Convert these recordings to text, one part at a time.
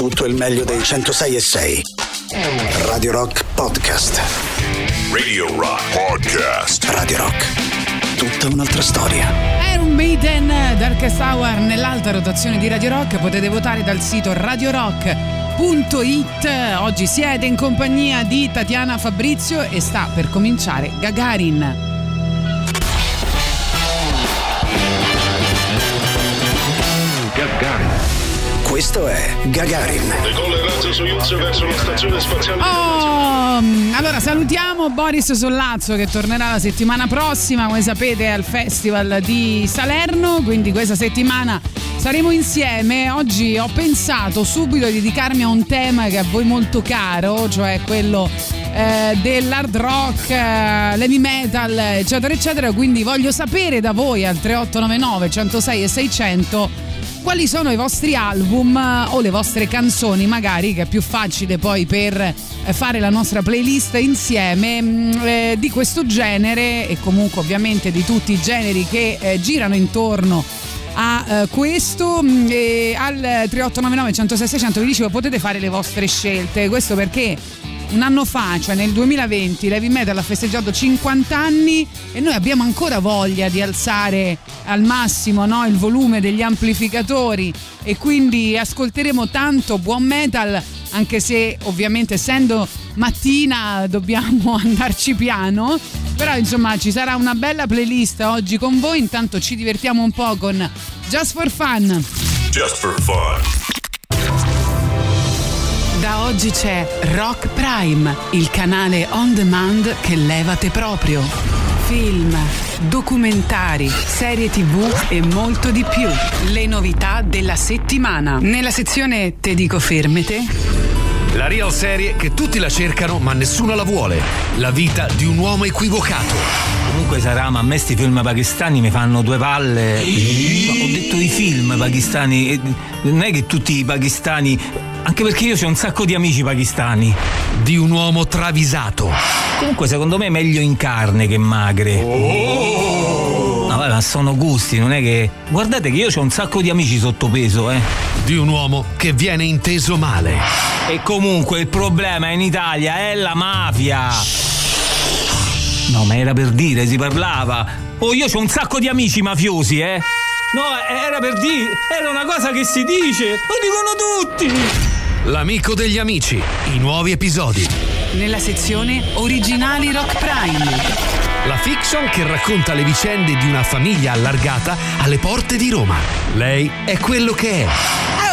Tutto il meglio dei 106 e 6. Radio Rock Podcast. Radio Rock Podcast. Radio Rock. Tutta un'altra storia. Iron Maiden Darkest Hour nell'alta rotazione di Radio Rock. Potete votare dal sito radiorock.it. Oggi siete in compagnia di Tatiana Fabrizio e sta per cominciare Gagarin. Gagarin. Questo è Gagarin. Decolla il razzo Soyuz verso la stazione spaziale. Oh, allora salutiamo Boris Sollazzo che tornerà la settimana prossima, come sapete, al Festival di Salerno, quindi questa settimana saremo insieme. Oggi ho pensato subito di dedicarmi a un tema che a voi molto caro, cioè quello eh, dell'hard rock, eh, l'heavy metal, eccetera, eccetera. Quindi voglio sapere da voi al 3899 106 e 600 quali sono i vostri album eh, o le vostre canzoni magari che è più facile poi per eh, fare la nostra playlist insieme mm, eh, di questo genere e comunque ovviamente di tutti i generi che eh, girano intorno a uh, questo mm, e al 3899 106 600 vi dicevo potete fare le vostre scelte. Questo perché un anno fa, cioè nel 2020, l'heavy metal ha festeggiato 50 anni e noi abbiamo ancora voglia di alzare al massimo no, il volume degli amplificatori e quindi ascolteremo tanto buon metal anche se ovviamente essendo mattina dobbiamo andarci piano. Però insomma ci sarà una bella playlist oggi con voi. Intanto ci divertiamo un po' con Just for Fun. Just for Fun da oggi c'è Rock Prime, il canale on demand che levate proprio. Film, documentari, serie tv e molto di più. Le novità della settimana. Nella sezione Te dico fermete. La real serie che tutti la cercano ma nessuno la vuole. La vita di un uomo equivocato. Comunque sarà, ma a me sti film pakistani mi fanno due palle. Ma ho detto i film pakistani, non è che tutti i pakistani anche perché io ho un sacco di amici pakistani. Di un uomo travisato. Comunque, secondo me è meglio in carne che magre. Oh. Vabbè, ma sono gusti, non è che. Guardate che io ho un sacco di amici sottopeso, eh. Di un uomo che viene inteso male. E comunque il problema in Italia è la mafia. No, ma era per dire, si parlava. Oh, io ho un sacco di amici mafiosi, eh. No, era per dire, era una cosa che si dice, lo dicono tutti. L'amico degli amici, i nuovi episodi. Nella sezione Originali Rock Prime. La fiction che racconta le vicende di una famiglia allargata alle porte di Roma. Lei è quello che è.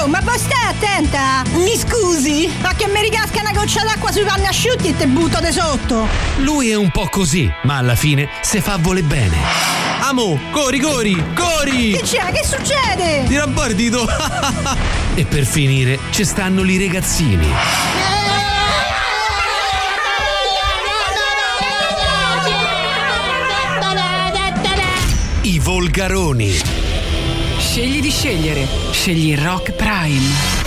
Oh, ma poi stai attenta! Mi scusi? Ma che mi ricasca una goccia d'acqua sui panni asciutti e te butto di sotto! Lui è un po' così, ma alla fine se fa vuole bene. Amo, cori, cori, cori! Che c'è? Che succede? Ti rabbordito! e per finire ci stanno i ragazzini. I volgaroni. Scegli di scegliere. Scegli Rock Prime.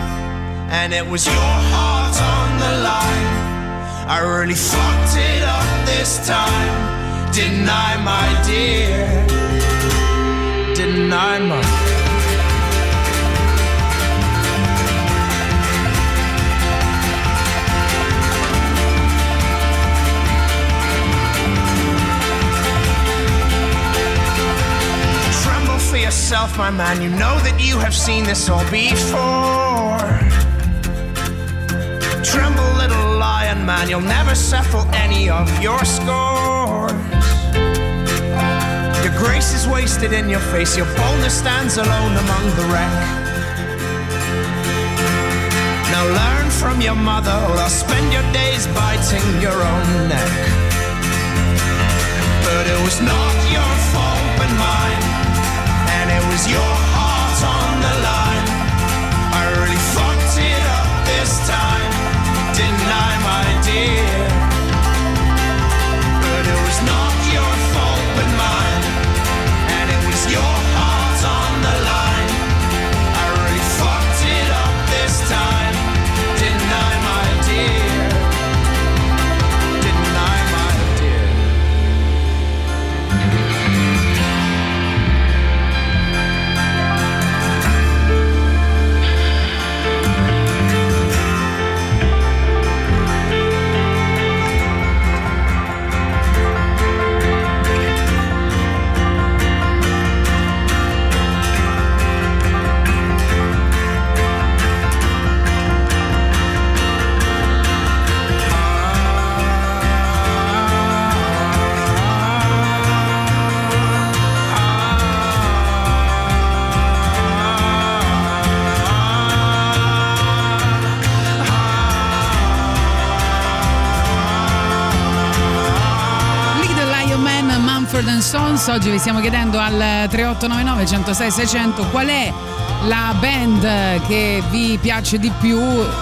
And it was your heart on the line. I really fucked it up this time. I, my dear? I, my Tremble for yourself, my man. You know that you have seen this all before. Tremble, little lion man, you'll never settle any of your scores. Your grace is wasted in your face, your boldness stands alone among the wreck. Now learn from your mother, or I'll spend your days biting your own neck. But it was not your fault but mine, and it was your heart on the line. I really fucked it up this time, deny, my dear. Sons. Oggi vi stiamo chiedendo al 3899 106 600 qual è la band che vi piace di più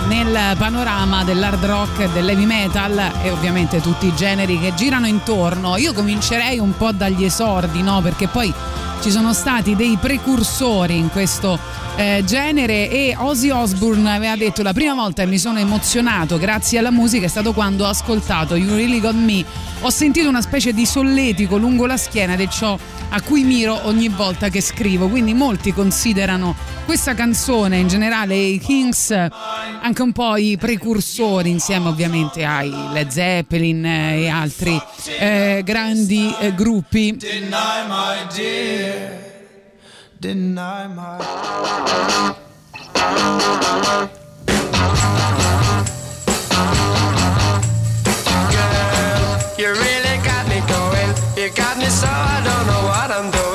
nel panorama dell'hard rock dell'heavy metal e ovviamente tutti i generi che girano intorno. Io comincerei un po' dagli esordi, no? Perché poi ci sono stati dei precursori in questo eh, genere e Ozzy Osbourne aveva detto la prima volta che mi sono emozionato grazie alla musica è stato quando ho ascoltato You Really Got Me ho sentito una specie di solletico lungo la schiena ed è ciò a cui miro ogni volta che scrivo quindi molti considerano questa canzone in generale i Kings anche un po' i precursori insieme ovviamente ai Led Zeppelin e altri eh, grandi eh, gruppi. Didn't you really got me going. You got me so I don't know what I'm doing.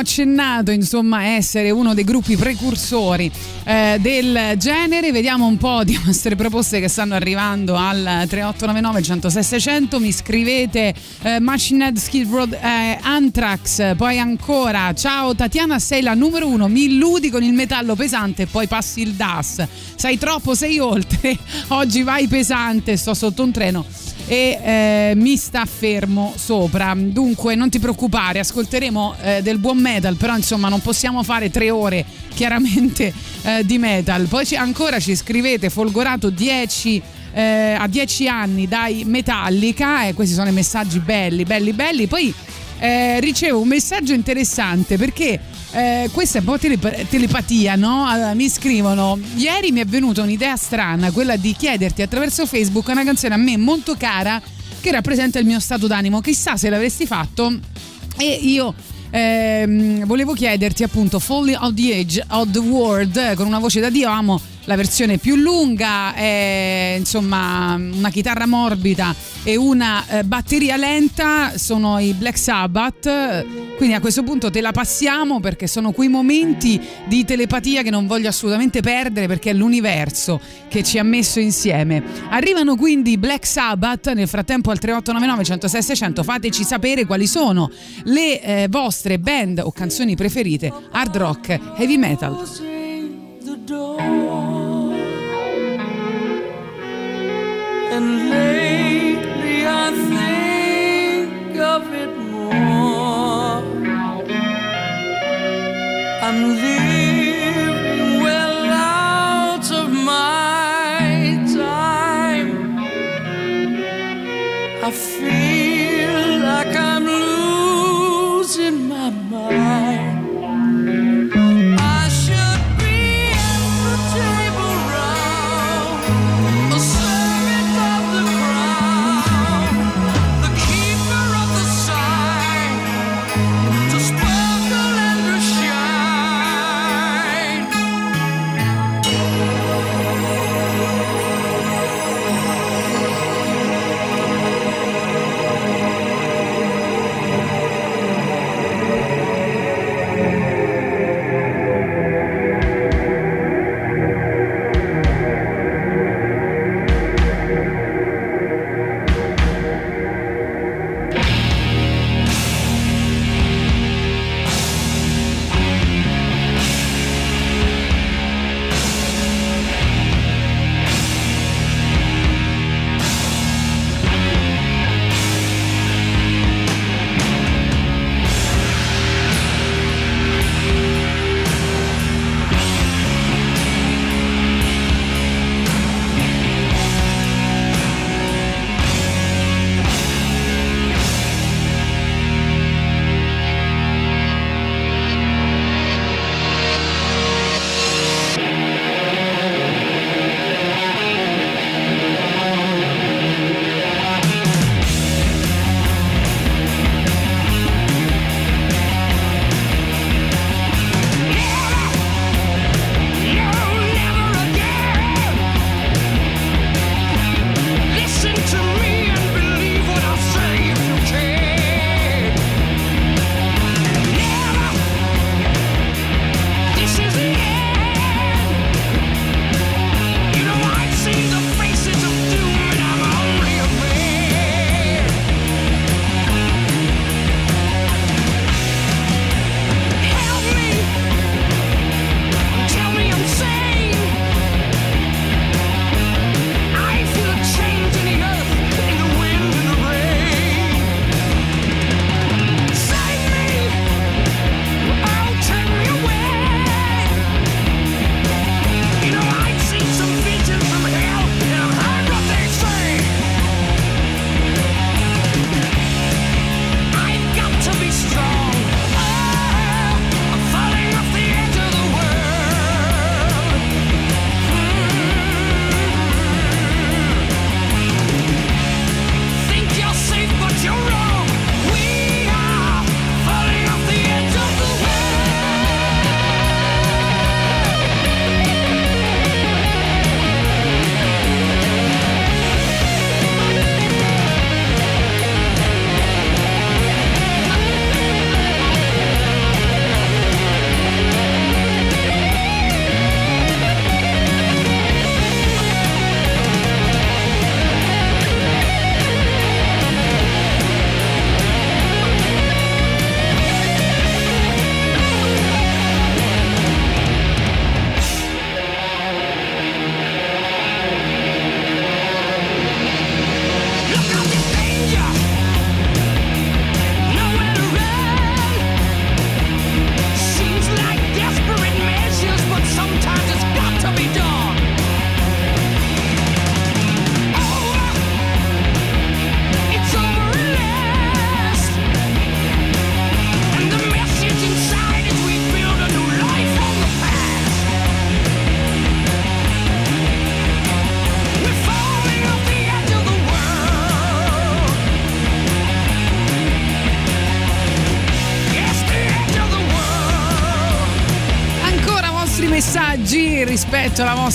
Accennato insomma essere uno dei gruppi precursori eh, del genere. Vediamo un po' di vostre proposte che stanno arrivando al 3899 106 600 mi scrivete eh, Machine Head Skid Road eh, Anthrax. Poi ancora ciao Tatiana sei la numero uno. Mi illudi con il metallo pesante e poi passi il DAS. Sei troppo sei oltre. Oggi vai pesante. Sto sotto un treno e eh, mi sta fermo sopra. Dunque non ti preoccupare, ascolteremo eh, del buon metal, però insomma non possiamo fare tre ore chiaramente eh, di metal. Poi ci, ancora ci scrivete Folgorato 10 eh, a 10 anni dai Metallica e questi sono i messaggi belli, belli, belli. Poi eh, ricevo un messaggio interessante perché eh, questa è un po' telep- telepatia, no? Allora, mi scrivono: Ieri mi è venuta un'idea strana, quella di chiederti attraverso Facebook una canzone a me molto cara che rappresenta il mio stato d'animo. Chissà se l'avresti fatto. E io ehm, volevo chiederti appunto Folly of the Age of the World con una voce da Dio. Amo la versione più lunga, è, insomma una chitarra morbida e una eh, batteria lenta sono i Black Sabbath, quindi a questo punto te la passiamo perché sono quei momenti di telepatia che non voglio assolutamente perdere perché è l'universo che ci ha messo insieme. Arrivano quindi Black Sabbath, nel frattempo al 3899 106 600 fateci sapere quali sono le eh, vostre band o canzoni preferite hard rock, heavy metal. and lay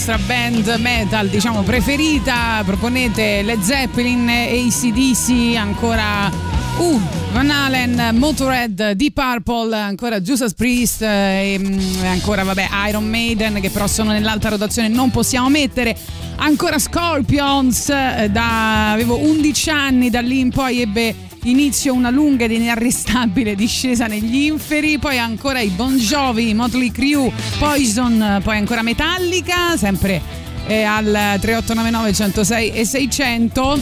vostra band metal, diciamo preferita. Proponete Led Zeppelin, ACDC, ancora uh, Van Halen, Motorhead, Deep Purple, ancora Judas Priest e mm, ancora vabbè Iron Maiden che però sono nell'alta rotazione non possiamo mettere. Ancora Scorpions, eh, da, avevo 11 anni, da lì in poi ebbe inizio una lunga ed inarrestabile discesa negli inferi, poi ancora i Bon Jovi, Motley Crue, Poison, poi ancora Metallica, sempre eh, al 3899 106 e 600.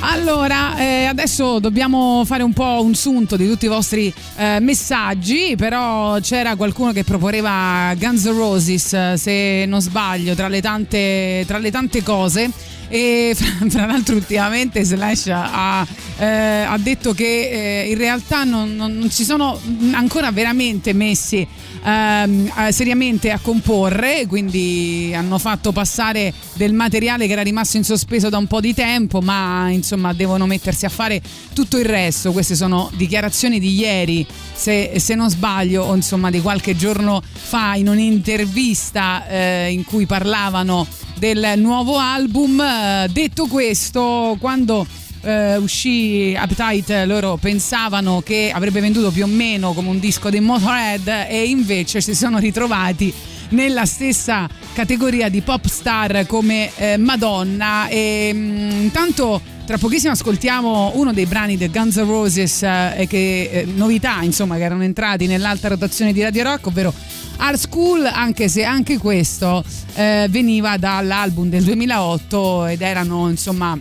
Allora, eh, adesso dobbiamo fare un po' un sunto di tutti i vostri eh, messaggi, però c'era qualcuno che proponeva Guns N' Roses, se non sbaglio, tra le tante, tra le tante cose. E fra, l'altro ultimamente Slash ha, eh, ha detto che eh, in realtà non, non, non si sono ancora veramente messi ehm, eh, seriamente a comporre, quindi hanno fatto passare del materiale che era rimasto in sospeso da un po' di tempo, ma insomma devono mettersi a fare tutto il resto. Queste sono dichiarazioni di ieri, se, se non sbaglio, o insomma di qualche giorno fa in un'intervista eh, in cui parlavano del nuovo album. Eh, detto questo, quando eh, uscì Appetite loro pensavano che avrebbe venduto più o meno come un disco dei Motorhead e invece si sono ritrovati nella stessa categoria di pop star come eh, Madonna e mh, intanto tra pochissimo ascoltiamo uno dei brani del Guns N' Roses eh, che eh, novità insomma che erano entrati nell'alta rotazione di Radio Rock ovvero Art School anche se anche questo eh, veniva dall'album del 2008 ed erano insomma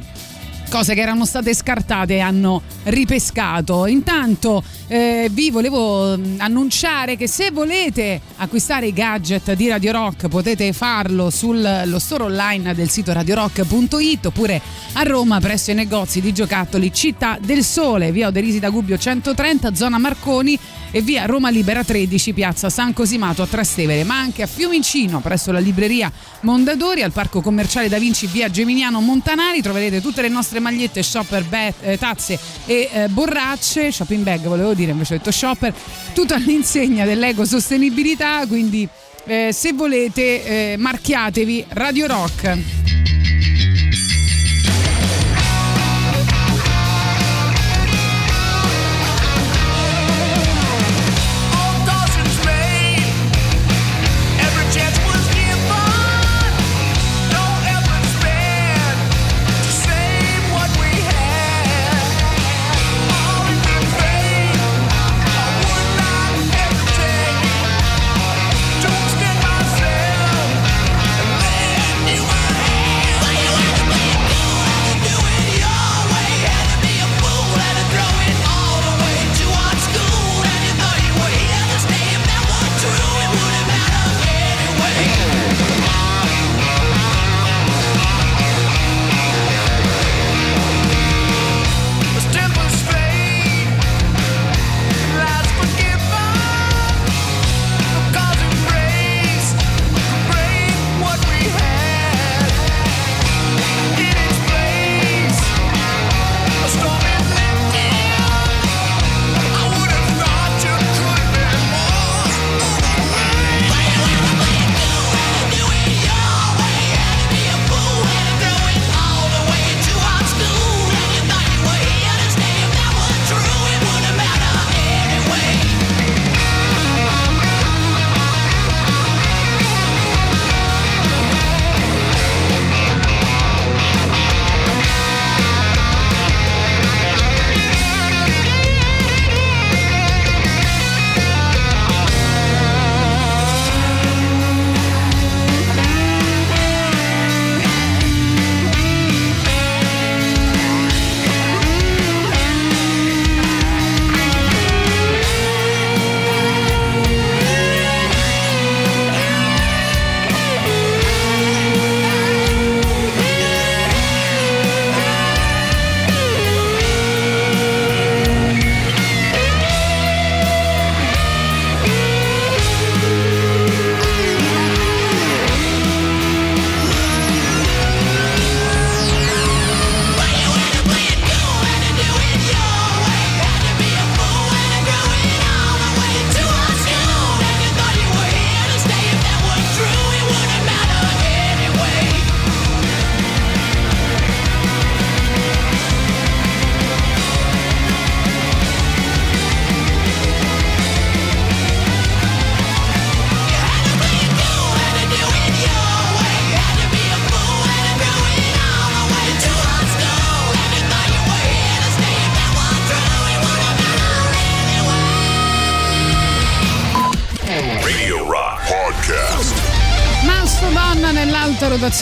cose che erano state scartate e hanno ripescato. Intanto eh, vi volevo mh, annunciare che se volete acquistare i gadget di Radio Rock potete farlo sullo store online del sito radiorock.it oppure a Roma presso i negozi di giocattoli Città del Sole, via Oderisi da Gubbio 130, zona Marconi e via Roma Libera 13, piazza San Cosimato a Trastevere, ma anche a Fiumicino presso la libreria Mondadori, al parco commerciale Da Vinci via Geminiano Montanari. Troverete tutte le nostre magliette, shopper, bet, eh, tazze e eh, borracce, shopping bag volevo dire, invece ho detto shopper, tutto all'insegna dell'eco sostenibilità, quindi eh, se volete eh, marchiatevi Radio Rock.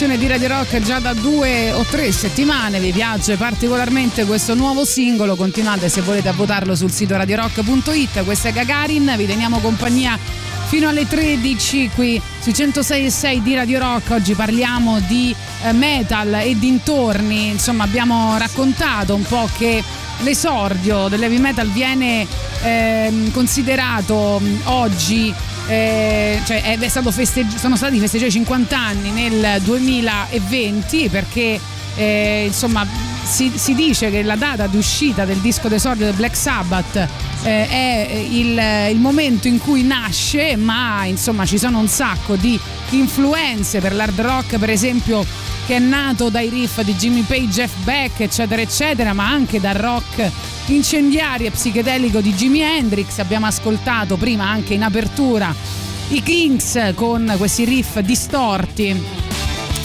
Rotazione di Radio Rock già da due o tre settimane. Vi piace particolarmente questo nuovo singolo? Continuate se volete a votarlo sul sito radiorock.it. Questa è Gagarin, vi teniamo compagnia fino alle 13 qui sui 106 e 6 di Radio Rock. Oggi parliamo di eh, metal e dintorni. Insomma, abbiamo raccontato un po' che l'esordio dell'heavy metal viene ehm, considerato oggi eh, cioè festeggi- sono stati festeggiati 50 anni nel 2020 perché eh, insomma si, si dice che la data di uscita del disco d'esordio del Black Sabbath eh, è il, il momento in cui nasce ma insomma ci sono un sacco di influenze per l'hard rock per esempio che è nato dai riff di Jimmy Page, Jeff Beck eccetera eccetera ma anche dal rock incendiario e psichedelico di Jimi Hendrix. Abbiamo ascoltato prima anche in apertura i Kings con questi riff distorti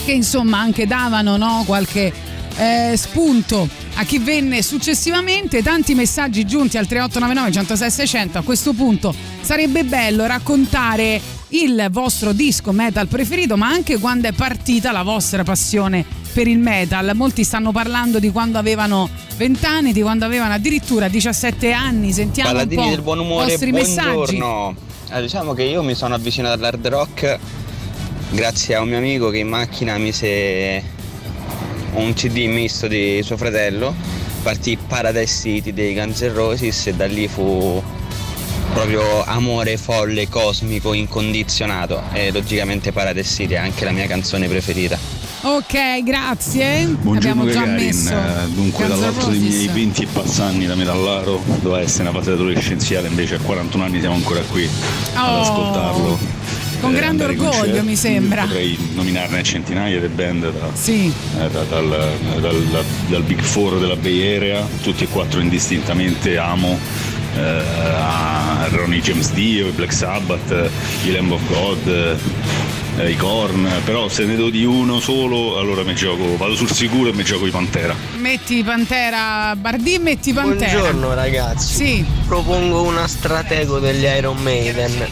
che insomma anche davano no, qualche eh, spunto a chi venne successivamente. Tanti messaggi giunti al 3899 106 600 a questo punto sarebbe bello raccontare il vostro disco metal preferito ma anche quando è partita la vostra passione per il metal. Molti stanno parlando di quando avevano 20 anni di quando avevano addirittura 17 anni. Sentiamo Paladini un po' del buon i umore, vostri messaggi. Buongiorno. Eh, diciamo che io mi sono avvicinato all'hard rock grazie a un mio amico che in macchina mise un CD misto di suo fratello, partì Paradise City dei Guns N' Roses e da lì fu proprio amore folle, cosmico, incondizionato e logicamente Paradise City è anche la mia canzone preferita. ok grazie Buongiorno abbiamo già Gagarin, messo Eh, dunque dall'alto dei miei 20 e passani da metallaro doveva essere una fase adolescenziale, invece a 41 anni siamo ancora qui ad Oh. ascoltarlo. Con eh, grande orgoglio, concerti. mi sembra. Potrei nominarne centinaia di band da, Sì. eh, da- dal, dal- dal Big Four della Bay Area, tutti e quattro indistintamente amo. eh, a Ronnie James Dio, i Black Sabbath, eh, i Lamb of God, eh, i Korn, però se ne do di uno solo allora mi gioco, vado sul sicuro e mi gioco i Pantera. metti Pantera Bardì metti Pantera Buongiorno ragazzi. Sì. Propongo una stratego degli Iron Maiden.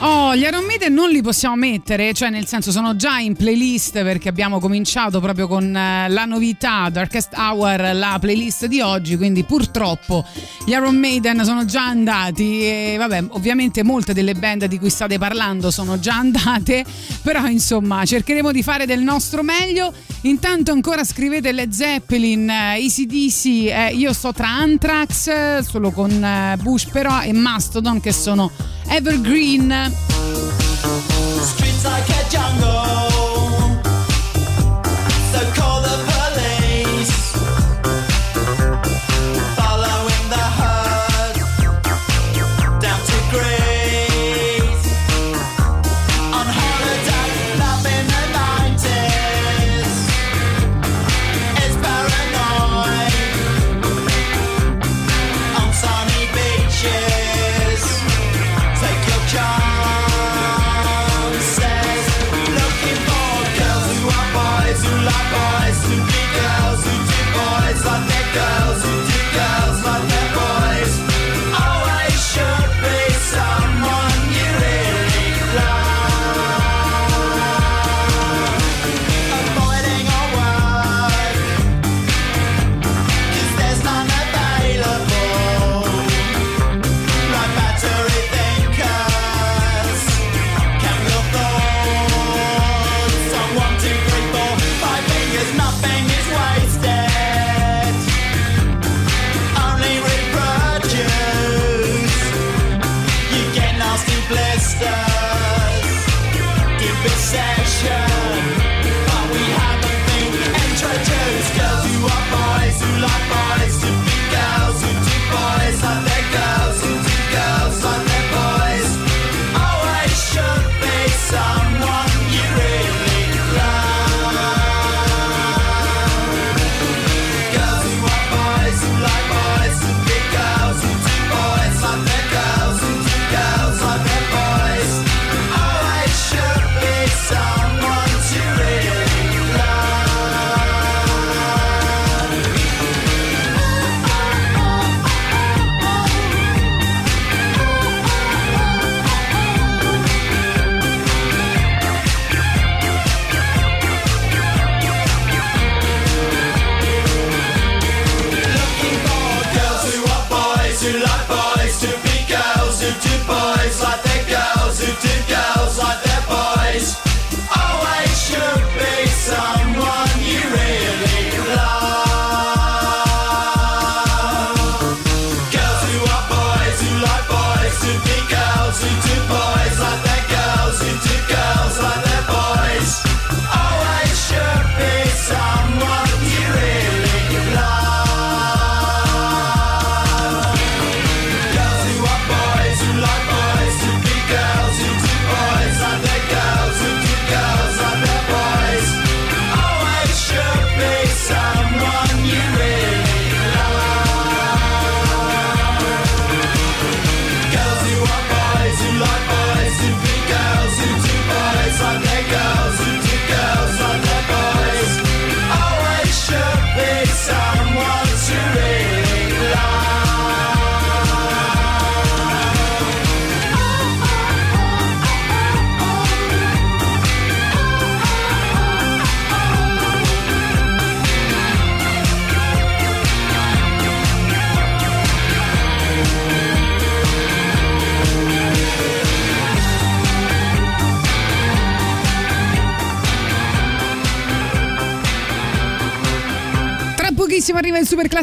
Oh, gli Iron Maiden non li possiamo mettere, cioè nel senso sono già in playlist perché abbiamo cominciato proprio con eh, la novità Darkest Hour, la playlist di oggi, quindi purtroppo gli Iron Maiden sono già andati e vabbè, ovviamente molte delle band di cui state parlando sono già andate, però insomma cercheremo di fare del nostro meglio. Intanto ancora scrivete Led Zeppelin, eh, ACDC, eh, io sto tra Anthrax, eh, solo con Bush però e Mastodon che sono Evergreen. Streets like a jungle.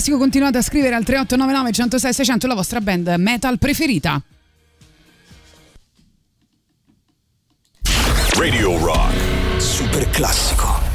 Classico, continuate a scrivere al 3899 106 600 la vostra band metal preferita. Radio Rock. Super classico.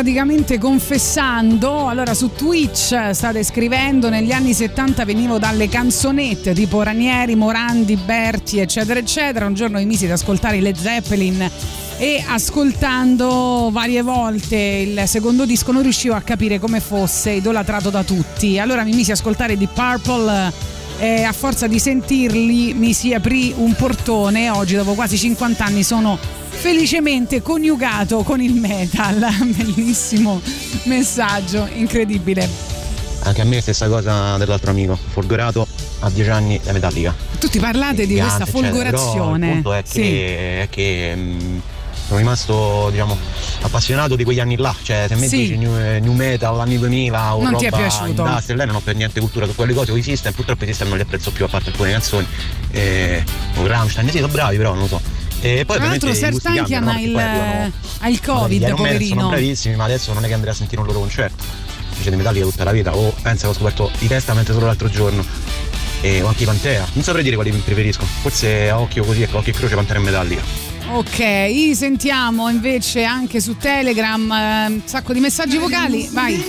Praticamente confessando. Allora, su Twitch state scrivendo: negli anni 70 venivo dalle canzonette tipo Ranieri, Morandi, Berti, eccetera, eccetera. Un giorno mi misi ad ascoltare i Led Zeppelin e ascoltando varie volte il secondo disco non riuscivo a capire come fosse idolatrato da tutti. Allora mi misi ad ascoltare Deep Purple e a forza di sentirli mi si aprì un portone. Oggi, dopo quasi 50 anni, sono felicemente coniugato con il metal. Bellissimo messaggio, incredibile. Anche a me stessa cosa dell'altro amico, folgorato a 10 anni da Metallica. Tutti parlate di Gigante, questa eccetera. Folgorazione. il punto è Sì. che, è che, mh, sono rimasto diciamo appassionato di quegli anni là, cioè se mi Sì. dici new, new metal anni 2000 o Non roba ti è piaciuto? industrial, lei non ho per niente cultura su quelle cose, o i System, purtroppo i System non li apprezzo più a parte alcune canzoni, eh, Rammstein, sì sono bravi però non lo so. E poi Tra l'altro cambiano, ha no? il, arrivano- il covid, Iron Maiden Sono poverino. bravissimi, ma adesso non è che andrei a sentire un loro concerto. Invece di Metallica tutta la vita. O pensa che ho scoperto i Testament solo l'altro giorno. E, o anche i Pantera. Non saprei dire quali preferisco. Forse a occhio così, ecco, occhio e croce Pantera e Metallica. Ok, sentiamo invece anche su Telegram eh, un sacco di messaggi vocali. Vai.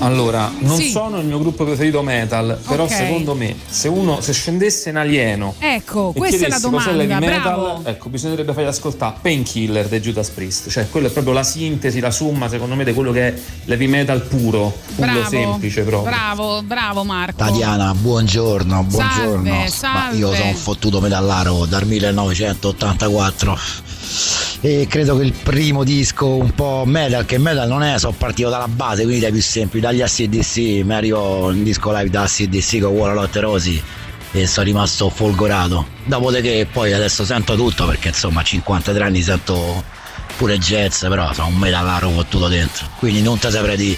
Allora, non Sì. sono il mio gruppo preferito metal, però Ok. secondo me, se uno se scendesse in alieno Ecco, e questa è la chiedessi cos'è l'heavy domanda. metal, Bravo. ecco, bisognerebbe fargli ascoltare Painkiller dei Judas Priest, cioè quello è proprio la sintesi, la somma, secondo me, di quello che è l'heavy metal puro, puro Bravo. semplice proprio. Bravo, bravo Marco. Tatiana, buongiorno, buongiorno. Salve, salve. Ma io sono un fottuto metallaro dal 1984 e credo che il primo disco un po' metal, che metal non è, sono partito dalla base, quindi dai più semplici, dagli ACDC, mi arrivo un disco live da ACDC con Warlock Rosi e sono rimasto folgorato. Dopodiché poi adesso sento tutto perché insomma a 53 anni sento pure jazz, però sono un metallaro fottuto dentro, quindi non te saprei di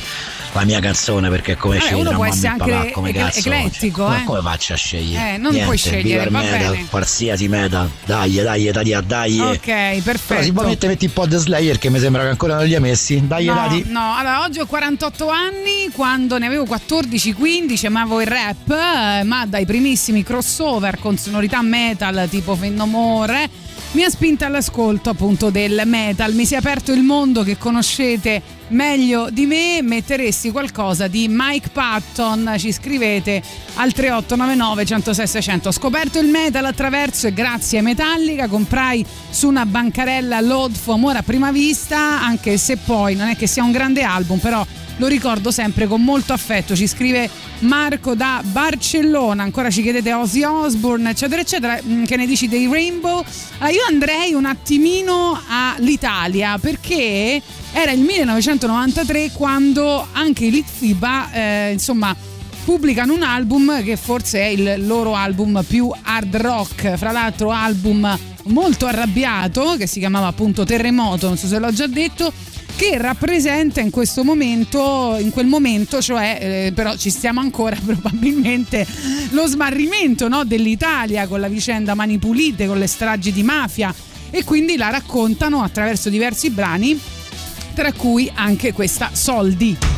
la mia canzone perché come Vabbè, scegli uno può essere e papà anche come ecle- cazzo eclettico, cioè, eh. come faccio a scegliere Eh, non Niente, puoi scegliere, va metal bene. qualsiasi metal dai dai dai dai Ok, però perfetto. sicuramente metti un po' di Slayer che mi sembra che ancora non li ha messi dai No, dai no, allora oggi ho 48 anni, quando ne avevo 14-15 amavo il rap, eh, ma dai primissimi crossover con sonorità metal tipo Fennomore mi ha spinta all'ascolto appunto del metal. Mi si è aperto il mondo che conoscete meglio di me. Metteresti qualcosa di Mike Patton? Ci scrivete al 3899 106 600. Ho scoperto il metal attraverso e grazie a Metallica. Comprai su una bancarella Load for Amore a prima vista, anche se poi non è che sia un grande album, però lo ricordo sempre con molto affetto. Ci scrive Marco da Barcellona, ancora ci chiedete Ozzy Osbourne, eccetera, eccetera. Mm, Che ne dici dei Rainbow? Ah, io andrei un attimino all'Italia perché era il 1993 quando anche i Litfiba, eh, insomma, pubblicano un album che forse è il loro album più hard rock, fra l'altro album molto arrabbiato che si chiamava appunto Terremoto, non so se l'ho già detto, che rappresenta in questo momento, in quel momento, cioè eh, però ci stiamo ancora probabilmente lo smarrimento no, dell'Italia con la vicenda Mani Pulite, con le stragi di mafia. E quindi la raccontano attraverso diversi brani, tra cui anche questa Soldi.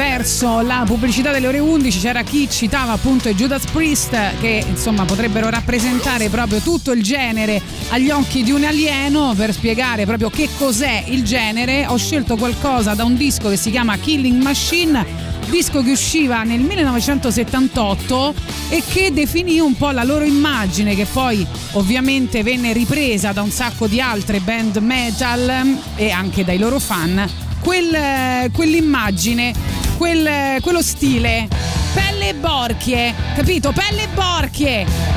Verso la pubblicità delle ore 11 c'era chi citava appunto i Judas Priest che insomma potrebbero rappresentare proprio tutto il genere agli occhi di un alieno. Per spiegare proprio che cos'è il genere ho scelto qualcosa da un disco che si chiama Killing Machine disco che usciva nel 1978 e che definì un po' la loro immagine che poi ovviamente venne ripresa da un sacco di altre band metal e anche dai loro fan. Quel, quell'immagine quel, quello stile. Pelle e borchie capito? Pelle e borchie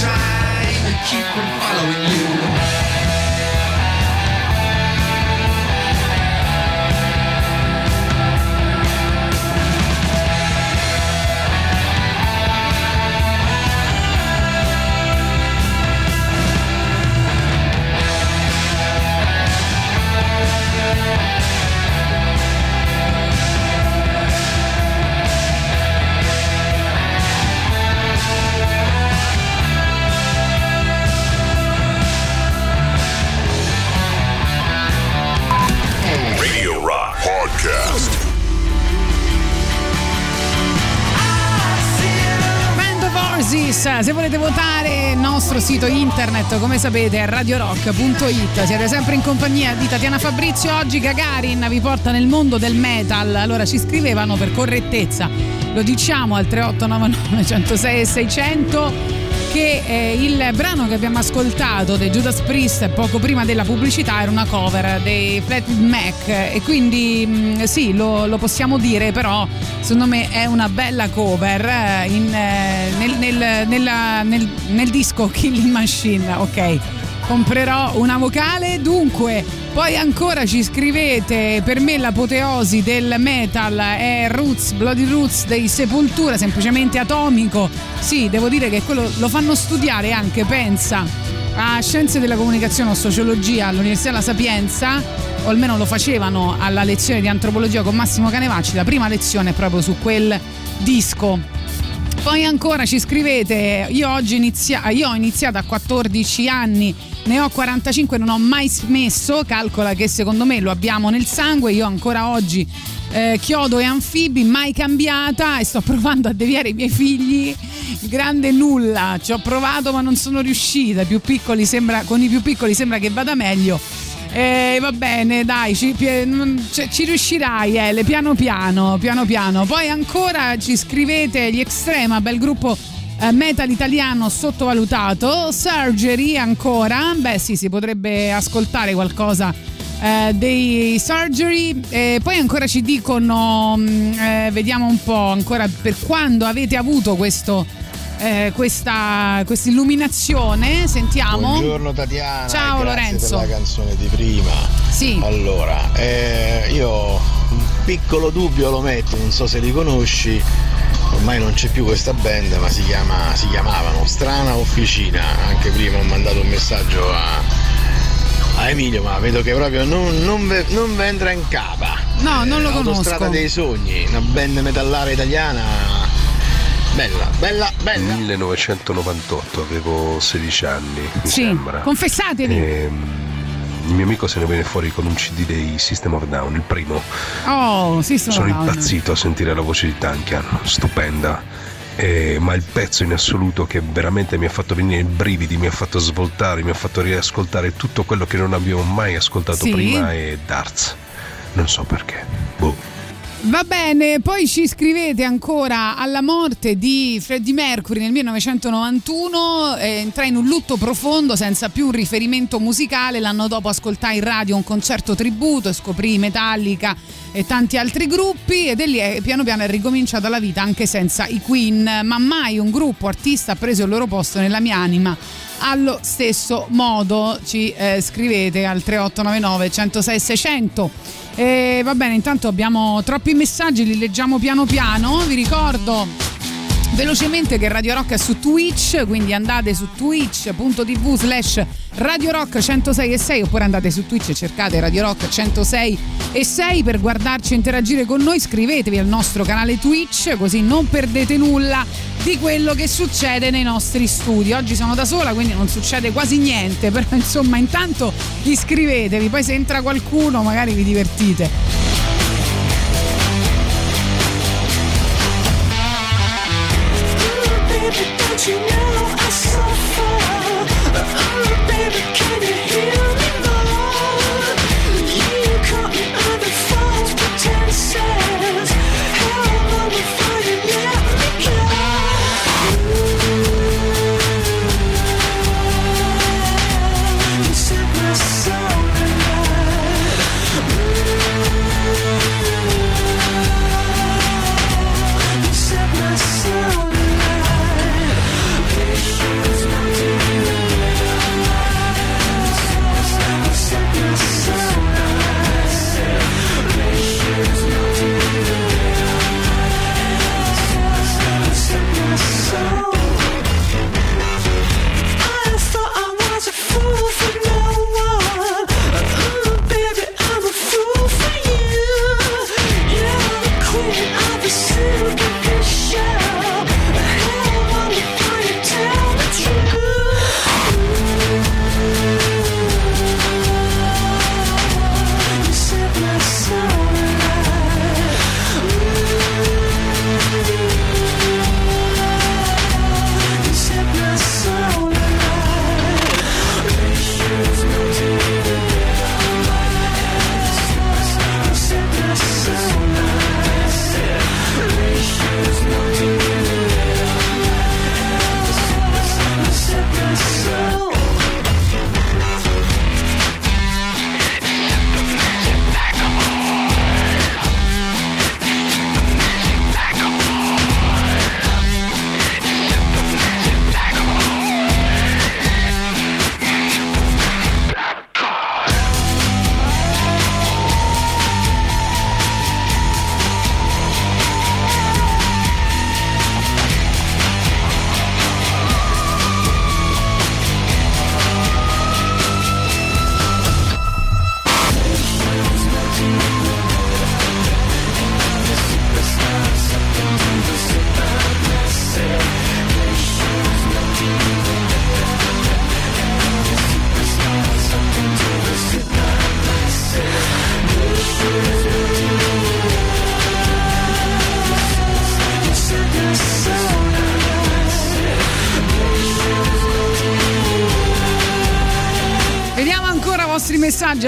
trying to keep from following you. Sito internet come sapete è radiorock.it siete sempre in compagnia di Tatiana Fabrizio. Oggi Gagarin vi porta nel mondo del metal. Allora ci scrivevano per correttezza. Lo diciamo al 3899 106 e 600 che eh, il brano che abbiamo ascoltato dei Judas Priest poco prima della pubblicità era una cover dei Fleetwood Mac. E quindi mh, sì lo, lo possiamo dire però secondo me è una bella cover eh, in, eh, nel, nel- nella- nel- nel disco Killing Machine. Ok comprerò una vocale. Dunque poi ancora ci scrivete per me l'apoteosi del metal è Roots Bloody Roots dei Sepultura semplicemente atomico. Sì devo dire che quello lo fanno studiare anche pensa a scienze della comunicazione o sociologia all'Università La Sapienza o almeno lo facevano alla lezione di antropologia con Massimo Canevacci. La prima lezione è proprio su quel disco. Poi ancora ci scrivete, io oggi inizia- io ho iniziato a 14 anni, ne ho 45, non ho mai smesso, calcola che secondo me lo abbiamo nel sangue, io ancora oggi eh, chiodo e anfibi, mai cambiata e sto provando a deviare i miei figli, grande nulla, ci ho provato ma non sono riuscita, sembra, con i più piccoli sembra che vada meglio. Eh, va bene, dai, ci, ci riuscirai, Ele, piano piano, piano piano. Poi ancora ci scrivete gli Extrema, bel gruppo eh, metal italiano sottovalutato. Surgery ancora, beh sì, si potrebbe ascoltare qualcosa eh, dei Surgery. E poi ancora ci dicono, mm, eh, vediamo un po' ancora per quando avete avuto questo... eh, questa questa illuminazione sentiamo Buongiorno Tatiana. Ciao, Lorenzo. Per la canzone di prima. Sì. Allora, eh, io un piccolo dubbio lo metto, non so se li conosci. Ormai non c'è più questa band, ma si, chiama, si chiamavano Strana Officina. Anche prima ho mandato un messaggio a, a Emilio, ma vedo che proprio non, non, ve- non entra in capa. no non lo Autostrada conosco dei sogni, una band metallare italiana. Bella, bella, bella. 1998, avevo 16 anni, mi sì sembra. confessatevi Ehm, il mio amico se ne venne fuori con un CD dei System of Down, il primo. oh sì sono, down. impazzito a sentire la voce di Duncan, stupenda. Eh, ma il pezzo in assoluto che veramente mi ha fatto venire i brividi, mi ha fatto svoltare, mi ha fatto riascoltare tutto quello che non abbiamo mai ascoltato Sì. prima è Darts. Non so perché. Boh. Va bene, poi ci scrivete ancora alla morte di Freddie Mercury nel 1991, eh, entrai in un lutto profondo senza più un riferimento musicale, l'anno dopo ascoltai in radio un concerto tributo e scoprì Metallica e tanti altri gruppi. Ed è lì eh, piano piano è ricominciata la vita anche senza i Queen, ma mai un gruppo artista ha preso il loro posto nella mia anima allo stesso modo. Ci eh, scrivete al 3899 106 600 e va bene intanto abbiamo troppi messaggi li leggiamo piano piano vi ricordo velocemente che Radio Rock è su Twitch quindi andate su twitch.tv slash Radio Rock 106 e 6 oppure andate su Twitch e cercate Radio Rock 106 e 6 per guardarci e interagire con noi. Iscrivetevi al nostro canale Twitch così non perdete nulla di quello che succede nei nostri studi. Oggi sono da sola quindi non succede quasi niente però insomma intanto iscrivetevi poi se entra qualcuno magari vi divertite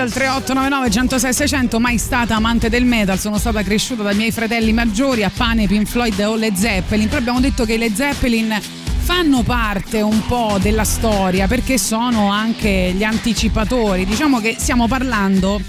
al 3899 106 600, mai stata amante del metal, sono stata cresciuta dai miei fratelli maggiori a pane, Pink Floyd o Led Zeppelin. Però abbiamo detto che i Led Zeppelin fanno parte un po' della storia perché sono anche gli anticipatori. Diciamo che stiamo parlando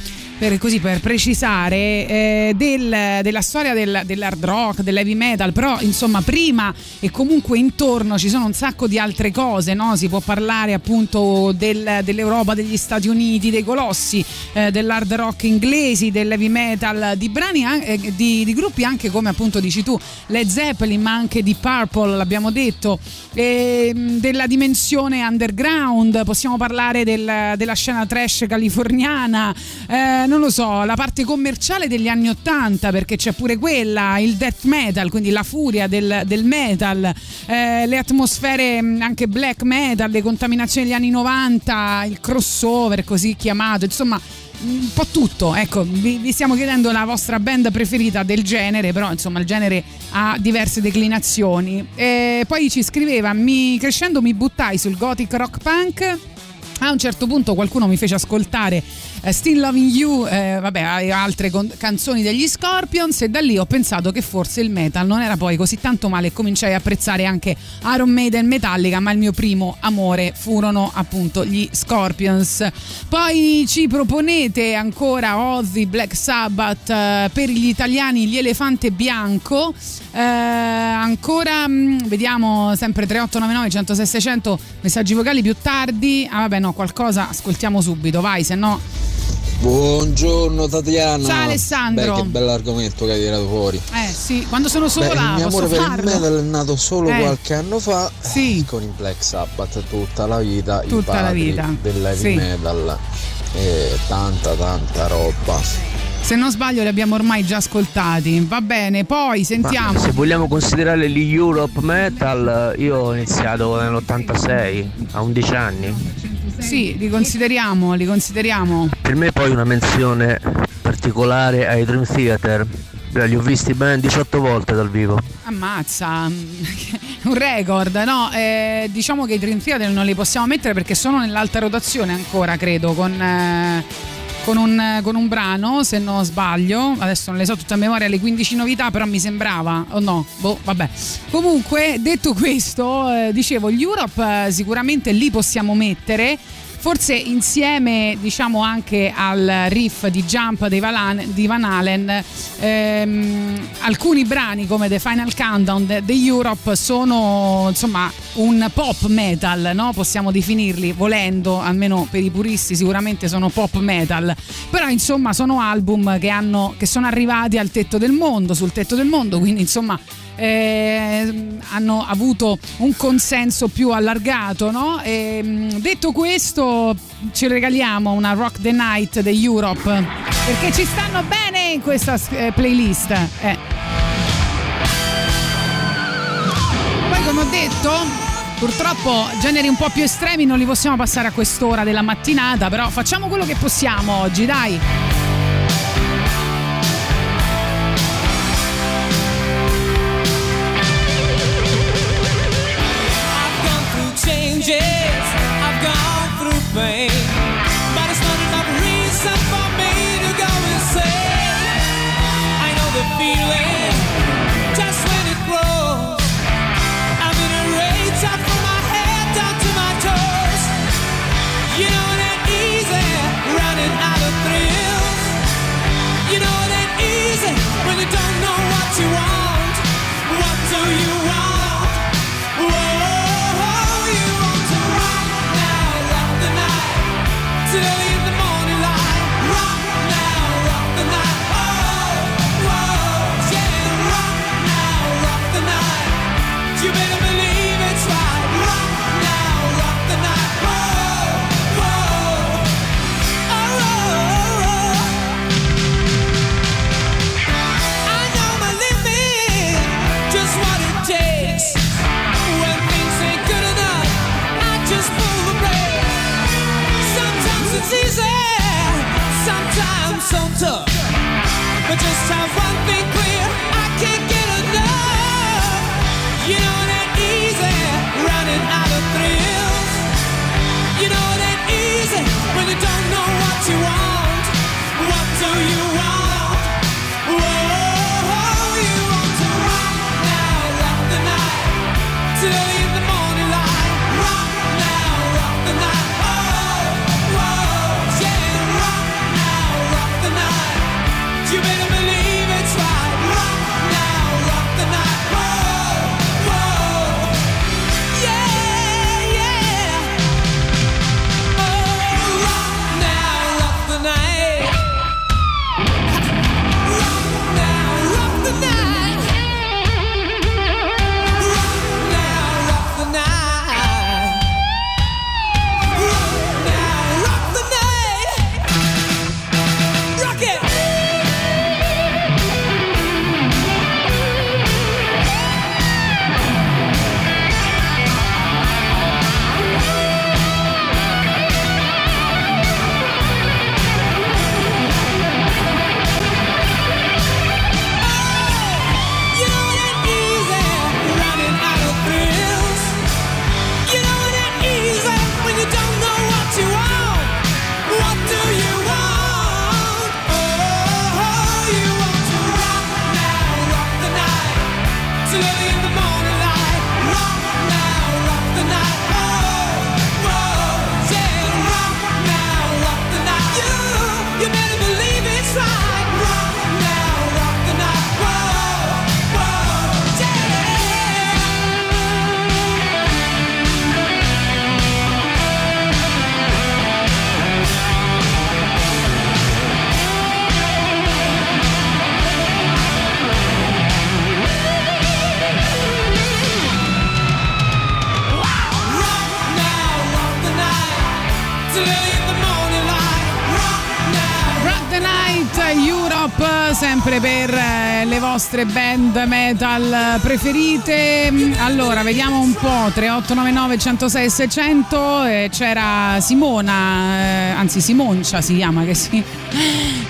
per, così, per precisare eh, del- della storia del- dell'hard rock, dell'heavy metal, però insomma prima e comunque intorno ci sono un sacco di altre cose, no? si può parlare appunto del- dell'Europa, degli Stati Uniti, dei colossi, eh, dell'hard rock inglesi, dell'heavy metal, di brani, an- eh, di, di gruppi anche come appunto dici tu, Led Zeppelin, ma anche di Purple, l'abbiamo detto, ehm, della dimensione underground, possiamo parlare del- della scena trash californiana, eh, non lo so, la parte commerciale degli anni 80 perché c'è pure quella, il death metal, quindi la furia del, del metal, eh, le atmosfere mh, anche black metal, le contaminazioni degli anni 90, il crossover così chiamato, insomma un po' tutto, ecco, vi, vi stiamo chiedendo la vostra band preferita del genere, però insomma il genere ha diverse declinazioni. E poi ci scriveva, mi, crescendo mi buttai sul gothic rock punk. A un certo punto qualcuno mi fece ascoltare Still Loving You, eh, vabbè, altre con- canzoni degli Scorpions e da lì ho pensato che forse il metal non era poi così tanto male e cominciai a apprezzare anche Iron Maiden Metallica, ma il mio primo amore furono appunto gli Scorpions. Poi ci proponete ancora Ozzy, Black Sabbath, eh, per gli italiani gli Elefante Bianco, eh, ancora mh, vediamo sempre 3899 106 600 messaggi vocali più tardi. Ah vabbè no, qualcosa ascoltiamo subito, vai, se no Buongiorno Tatiana. Ciao, Alessandro. Beh, che bell'argomento che hai tirato fuori. Eh sì, quando sono Beh, sola il mio amore per il farlo. metal è nato solo Eh. qualche anno fa Sì. con i Black Sabbath tutta la vita, i Tutta la padri vita. dell'heavy Sì. metal e tanta tanta roba. Se non sbaglio li abbiamo ormai già ascoltati. Va bene, poi sentiamo. Se vogliamo considerare gli Europe Metal, io ho iniziato nell'86, a 11 anni. Sì, li consideriamo, li consideriamo. Per me poi una menzione particolare ai Dream Theater. Li ho visti ben 18 volte dal vivo. Ammazza, un record, no? Eh, diciamo che i Dream Theater non li possiamo mettere perché sono nell'alta rotazione ancora, credo, con, eh, con un, con un brano, se non sbaglio. Adesso non le so tutte a memoria le 15 novità, però mi sembrava, o no? Boh, vabbè. Comunque, detto questo, eh, dicevo, gli Europe eh, sicuramente li possiamo mettere. Forse insieme diciamo anche al riff di Jump di Van Halen, ehm, alcuni brani come The Final Countdown degli Europe sono insomma un pop metal, no? possiamo definirli volendo, almeno per i puristi sicuramente sono pop metal, però insomma sono album che, hanno, che sono arrivati al tetto del mondo, sul tetto del mondo, quindi insomma eh, hanno avuto un consenso più allargato. No? E, mh, detto questo, ci regaliamo una Rock the Night degli Europe perché ci stanno bene in questa eh, playlist. Eh. Poi, come ho detto, purtroppo generi un po' più estremi non li possiamo passare a quest'ora della mattinata, però facciamo quello che possiamo oggi, dai. Tough. But just have one thing vostre band metal preferite. Allora, vediamo un po', 3899 106 600, eh, c'era Simona, eh, anzi Simoncia si chiama, che, si-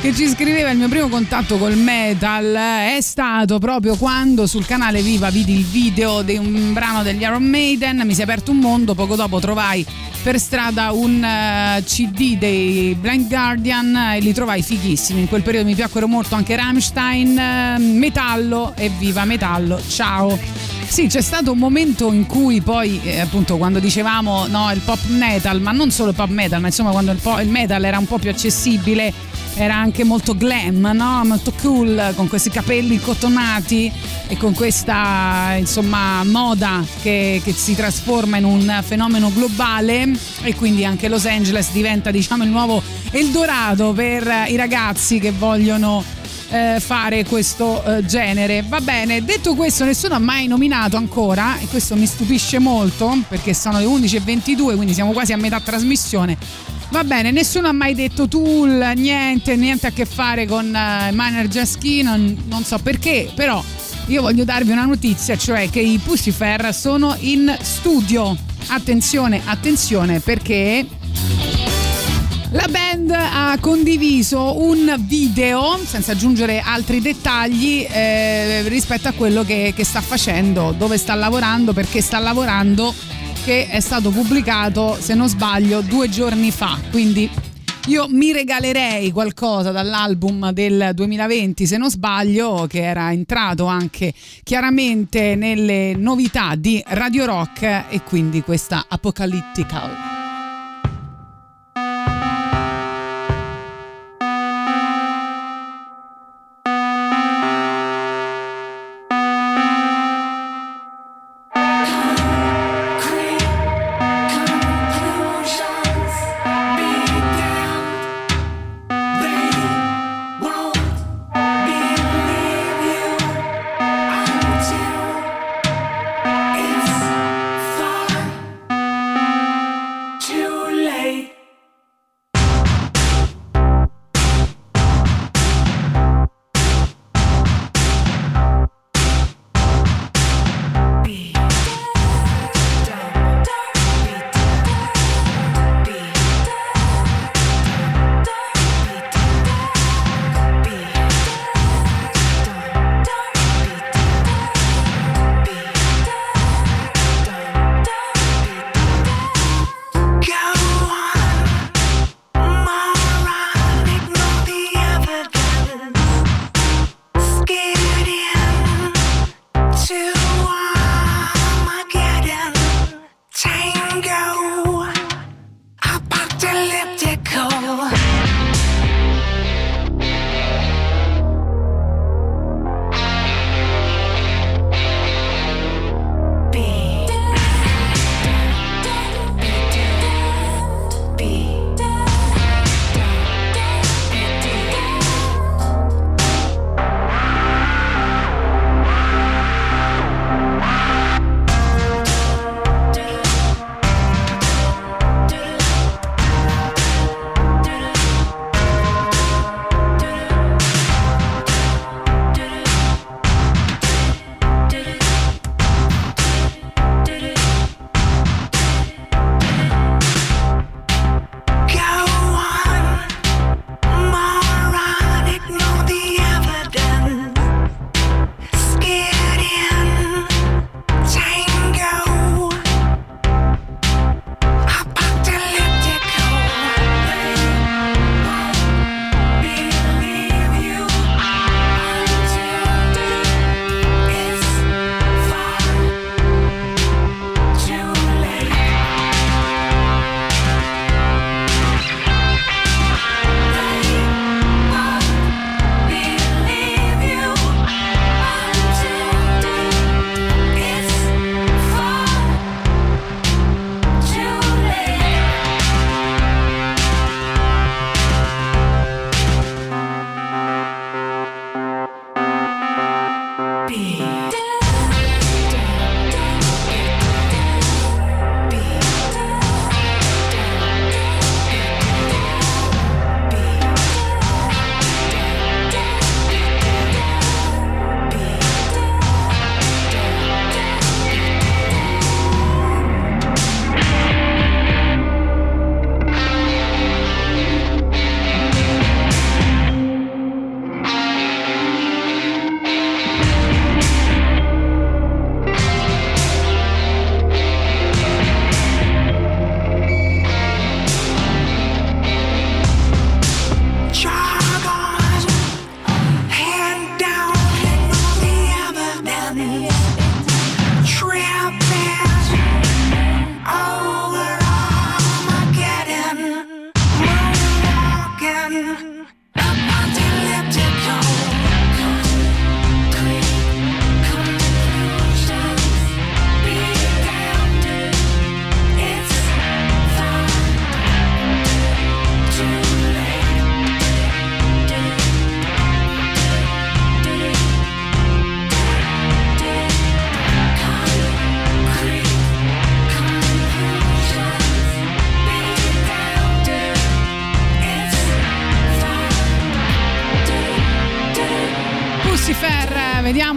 che ci scriveva il mio primo contatto col metal è stato proprio quando sul canale Viva vidi il video di un brano degli Iron Maiden, mi si è aperto un mondo, poco dopo trovai per strada un eh, CD dei Blind Guardian e li trovai fighissimi. In quel periodo mi piacquero molto anche Rammstein, eh, Metallo e Viva Metallo. Ciao. Sì, c'è stato un momento in cui poi, eh, appunto, quando dicevamo no, il pop metal, ma non solo il pop metal, ma insomma quando il, po- il metal era un po' più accessibile, era anche molto glam, no? molto cool, con questi capelli cotonati e con questa insomma moda che, che si trasforma in un fenomeno globale e quindi anche Los Angeles diventa diciamo il nuovo Eldorado per i ragazzi che vogliono eh, fare questo eh, genere. Va bene, detto questo, nessuno ha mai nominato ancora, e questo mi stupisce molto perché sono le 11.22, quindi siamo quasi a metà trasmissione. Va bene, nessuno ha mai detto Tool, niente, niente a che fare con uh, Miner Jasky, non, non so perché, però io voglio darvi una notizia, cioè che i Pussifer sono in studio. Attenzione, attenzione, perché la band ha condiviso un video, senza aggiungere altri dettagli, eh, rispetto a quello che, che sta facendo, dove sta lavorando, perché sta lavorando, che è stato pubblicato, se non sbaglio, due giorni fa. Quindi io mi regalerei qualcosa dall'album del 2020, se non sbaglio, che era entrato anche chiaramente nelle novità di Radio Rock e quindi questa Apocalyptical.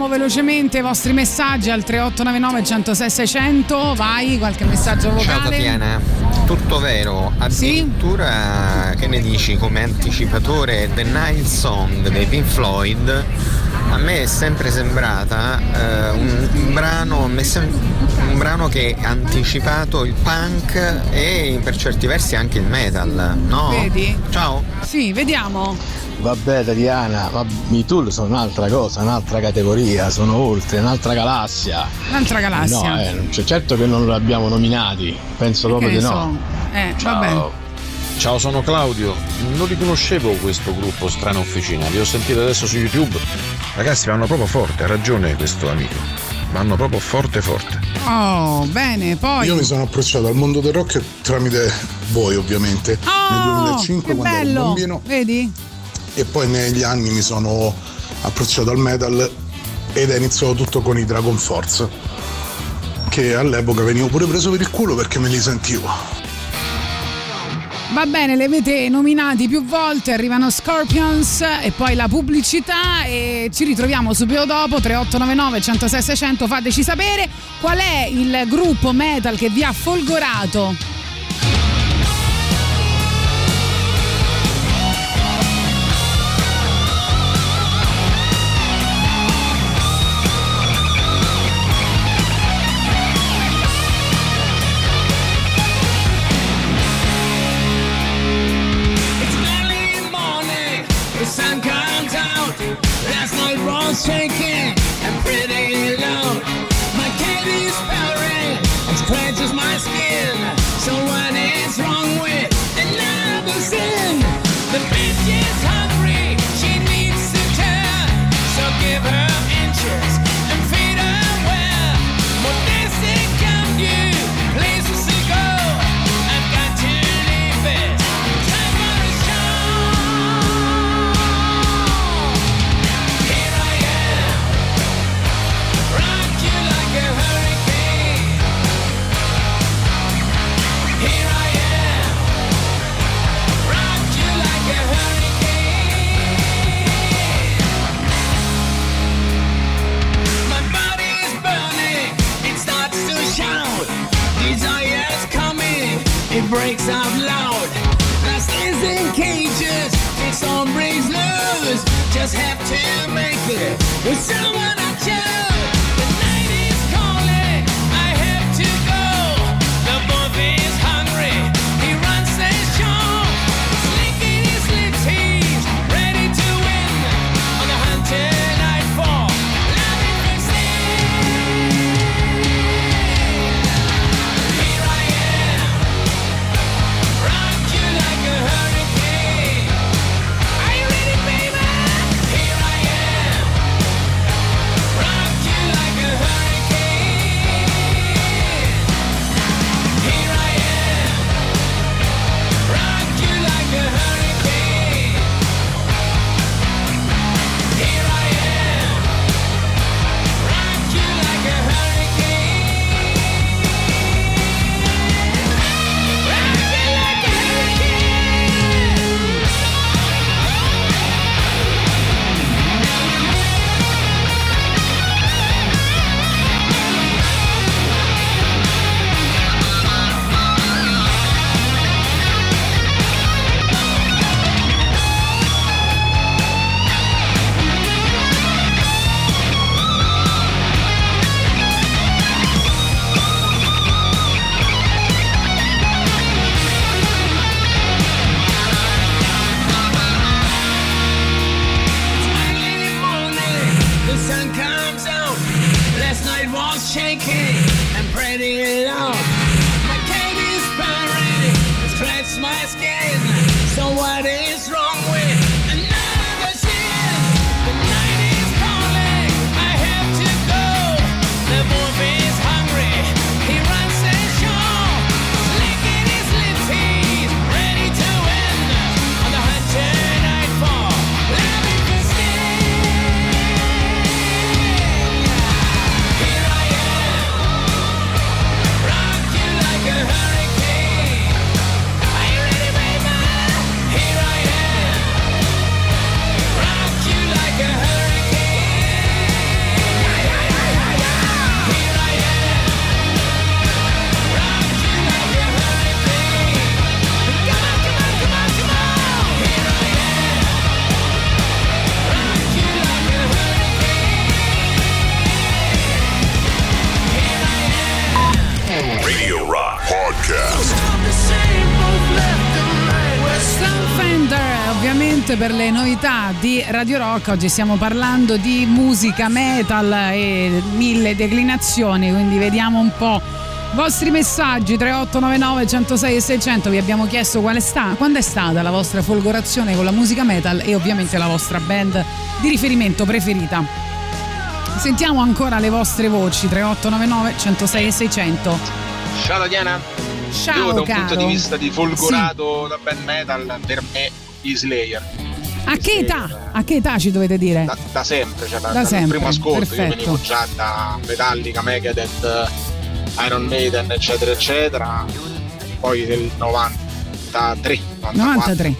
Vediamo velocemente i vostri messaggi al 3899 106 600. Vai, qualche messaggio vocale. Ciao Tatiana, tutto vero, addirittura che ne dici come anticipatore The Nile Song dei Pink Floyd a me è sempre sembrata eh, un, un brano, sem- un brano che ha anticipato il punk e per certi versi anche il metal, no? Vedi? Ciao. Sì, vediamo. Vabbè Tatiana, ma i Tool sono un'altra cosa, un'altra categoria, sono oltre, un'altra galassia. Un'altra galassia. No, eh, c'è- certo che non li abbiamo nominati, penso proprio di no. so. Eh, Ciao. vabbè. Ciao, sono Claudio. Non riconoscevo questo gruppo Strana Officina, li ho sentiti adesso su YouTube. Ragazzi, vanno proprio forte, ha ragione questo amico. Vanno proprio forte forte. Oh, bene, poi. Io mi sono approcciato al mondo del rock tramite voi, ovviamente, nel Oh, 2005 che quando ero bello. bambino Vedi? E poi negli anni mi sono approcciato al metal ed è iniziato tutto con i Dragon Force che all'epoca venivo pure preso per il culo perché me li sentivo. Va bene, li avete nominati più volte, arrivano Scorpions e poi la pubblicità e ci ritroviamo subito dopo 3899 106 600, fateci sapere qual è il gruppo metal che vi ha folgorato. Just have to make it di Radio Rock. Oggi stiamo parlando di musica metal e mille declinazioni, quindi vediamo un po' i vostri messaggi 3899 106 e 600 vi abbiamo chiesto qual è sta, quando è stata la vostra folgorazione con la musica metal e ovviamente la vostra band di riferimento preferita sentiamo ancora le vostre voci 3899 106 e 600 Ciao Tatiana. Ciao, Io da un caro. punto di vista di folgorato da band metal, per me gli Slayer. A che età? a che età ci dovete dire? Da, da sempre, cioè da, Da dal sempre, primo ascolto, io perfetto. venivo già da Metallica, Megadeth, Iron Maiden, eccetera, eccetera. Poi del 93, 94, 93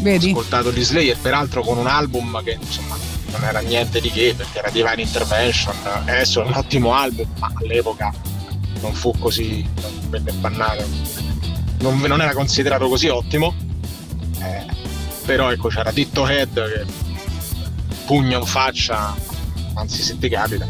vedi? ho ascoltato gli Slayer, peraltro con un album che insomma non era niente di che, perché era Divine Intervention, adesso è un ottimo album, ma all'epoca non fu così, non venne bannato, non, non era considerato così ottimo, eh, però ecco c'era Ditto Head che pugno in faccia, anzi se ti capita.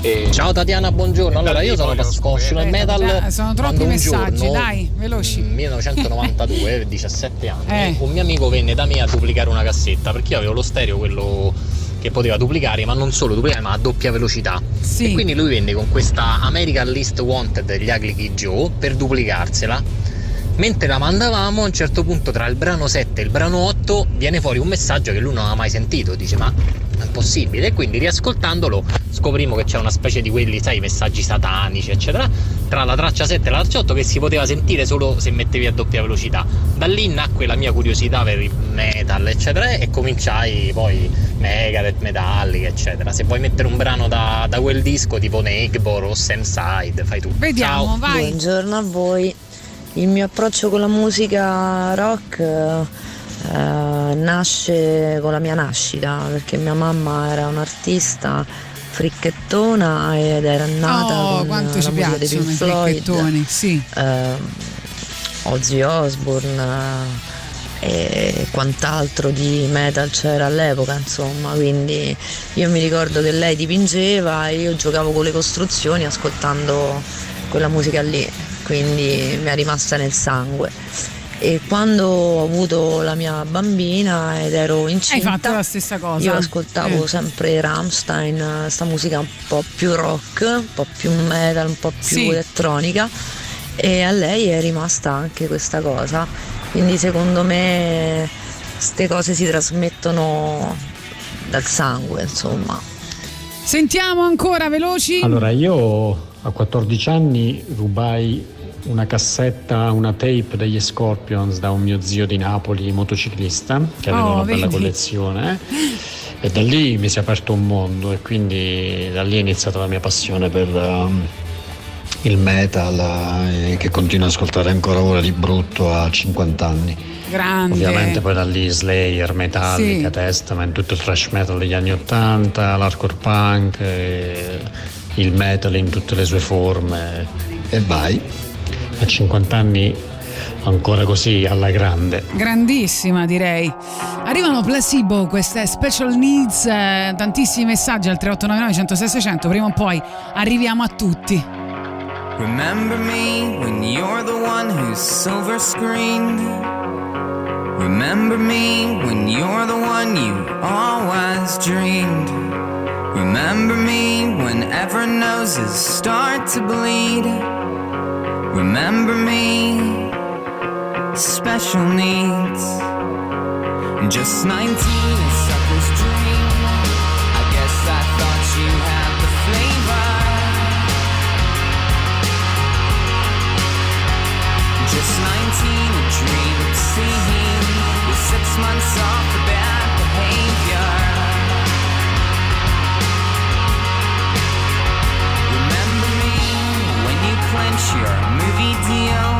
E Ciao Tatiana, buongiorno. Allora, io sono pas- conosciuto il metal. già, sono troppi quando un messaggi, giorno, dai, veloci. nel 1992, 17 anni, Eh. un mio amico venne da me a duplicare una cassetta perché io avevo lo stereo, quello che poteva duplicare, ma non solo duplicare, ma a doppia velocità. Sì. E quindi lui venne con questa American List Wanted degli Ugly Kid Joe per duplicarsela. Mentre la mandavamo, a un certo punto tra il brano 7 e il brano 8 viene fuori un messaggio che lui non aveva mai sentito. Dice: Ma è possibile? E quindi riascoltandolo scoprimo che c'è una specie di quelli, sai, messaggi satanici, eccetera, tra la traccia 7 e la traccia 8 che si poteva sentire solo se mettevi a doppia velocità. Da lì nacque la mia curiosità per il metal, eccetera, e cominciai poi Megadeth, Metallica, eccetera. Se vuoi mettere un brano da, da quel disco tipo Nakebor o Samside, fai tu. Vediamo, Ciao. vai. Buongiorno a voi. Il mio approccio con la musica rock eh, nasce con la mia nascita, perché mia mamma era un'artista fricchettona ed era nata Oh, con quanto la ci musica dei Pink Floyd, sì. ehm, Ozzy Osbourne eh, e quant'altro di metal c'era all'epoca, insomma, quindi io mi ricordo che lei dipingeva e io giocavo con le costruzioni ascoltando quella musica lì, quindi mi è rimasta nel sangue. E quando ho avuto la mia bambina ed ero Hai incinta, fatto la stessa cosa. io ascoltavo Eh. sempre Rammstein, sta musica un po' più rock, un po' più metal, un po' più Sì. elettronica e a lei è rimasta anche questa cosa. Quindi secondo me queste cose si trasmettono dal sangue, insomma. Sentiamo ancora veloci. Allora, io a 14 anni rubai una cassetta, una tape degli Scorpions da un mio zio di Napoli, motociclista, che aveva Oh, una bella vedi? collezione. eh. E da lì mi si è aperto un mondo e quindi da lì è iniziata la mia passione per um, il metal eh, che continuo ad ascoltare ancora ora di brutto a 50 anni. Grande. Ovviamente poi da lì Slayer, Metallica, Sì. Testament, tutto il thrash metal degli anni 80, l'hardcore punk, eh, il metal in tutte le sue forme e vai. A 50 anni ancora così alla grande. Grandissima direi. Arrivano placebo, queste special needs, eh, tantissimi messaggi al 3899 106 600, prima o poi arriviamo a tutti. Remember me when you're the one who's silver screened. Remember me when you're the one you always dreamed. Remember me whenever noses start to bleed. Remember me, special needs. Just 19, a sucker's dream. I guess I thought you had the flavor. Just 19, a dream of seeing with six months off clench your movie deal.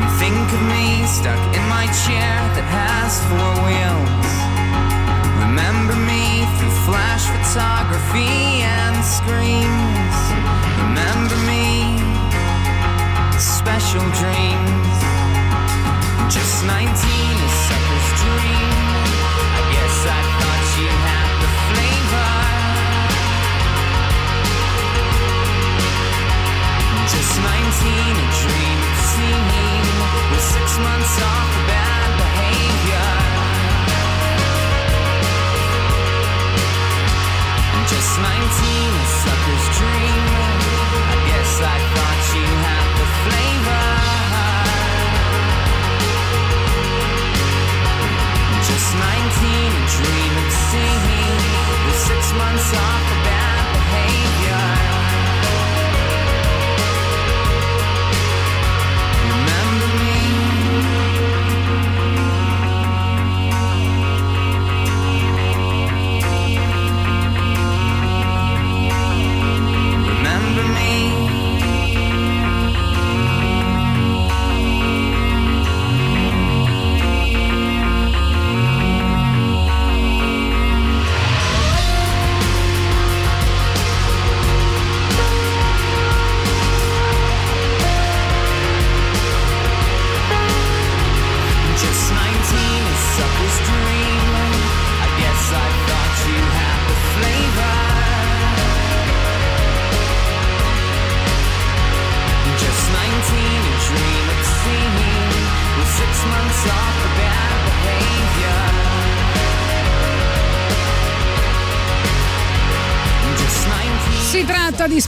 You think of me stuck in my chair that has four wheels. Remember me through flash photography and screens.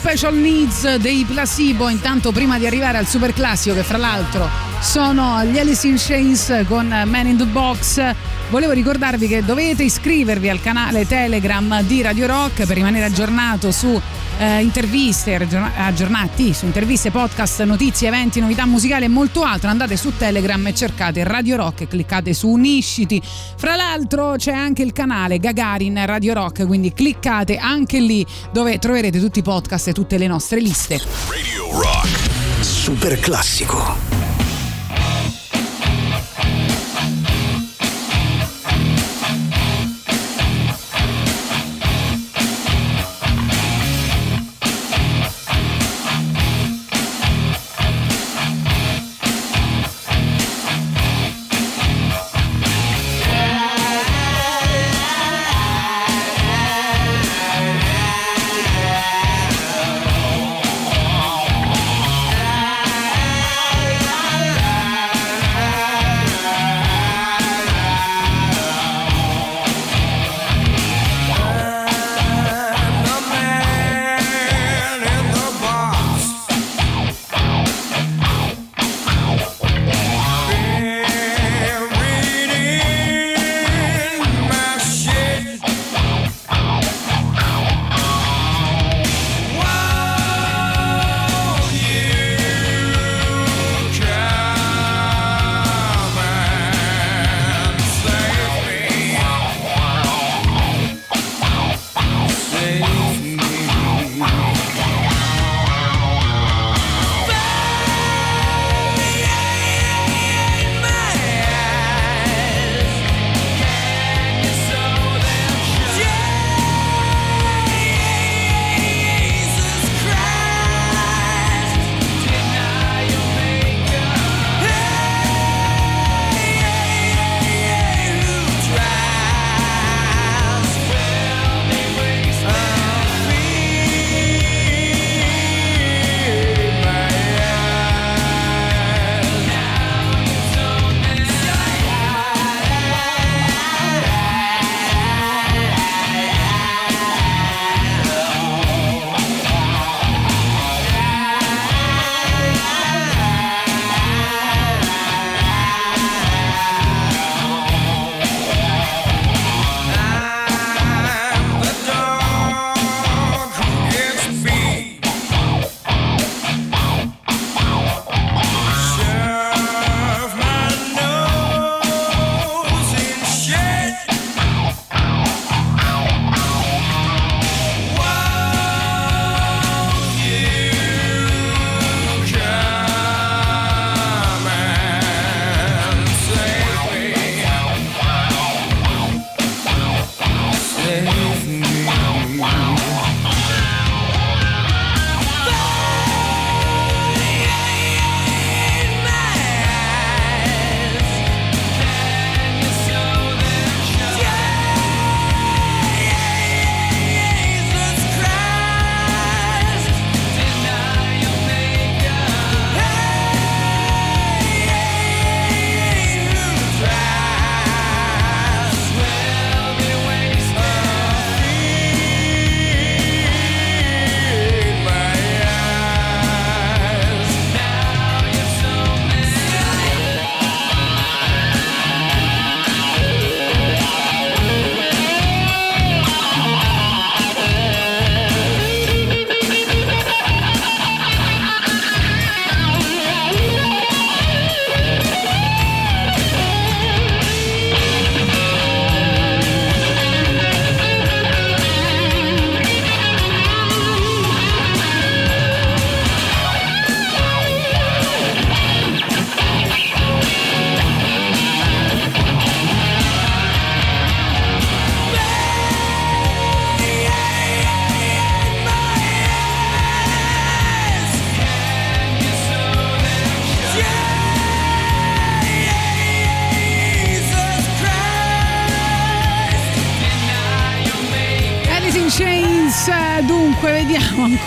Special Needs dei Placebo, intanto prima di arrivare al super classico che fra l'altro sono gli Alice in Chains con Man in the Box. Volevo ricordarvi che dovete iscrivervi al canale Telegram di Radio Rock per rimanere aggiornato su eh, interviste, aggiorna- aggiornati su interviste, podcast, notizie, eventi, novità musicali e molto altro. Andate su Telegram e cercate Radio Rock e cliccate su Unisciti. Fra l'altro c'è anche il canale Gagarin Radio Rock, quindi cliccate anche lì dove troverete tutti i podcast e tutte le nostre liste. Radio Rock. Super classico.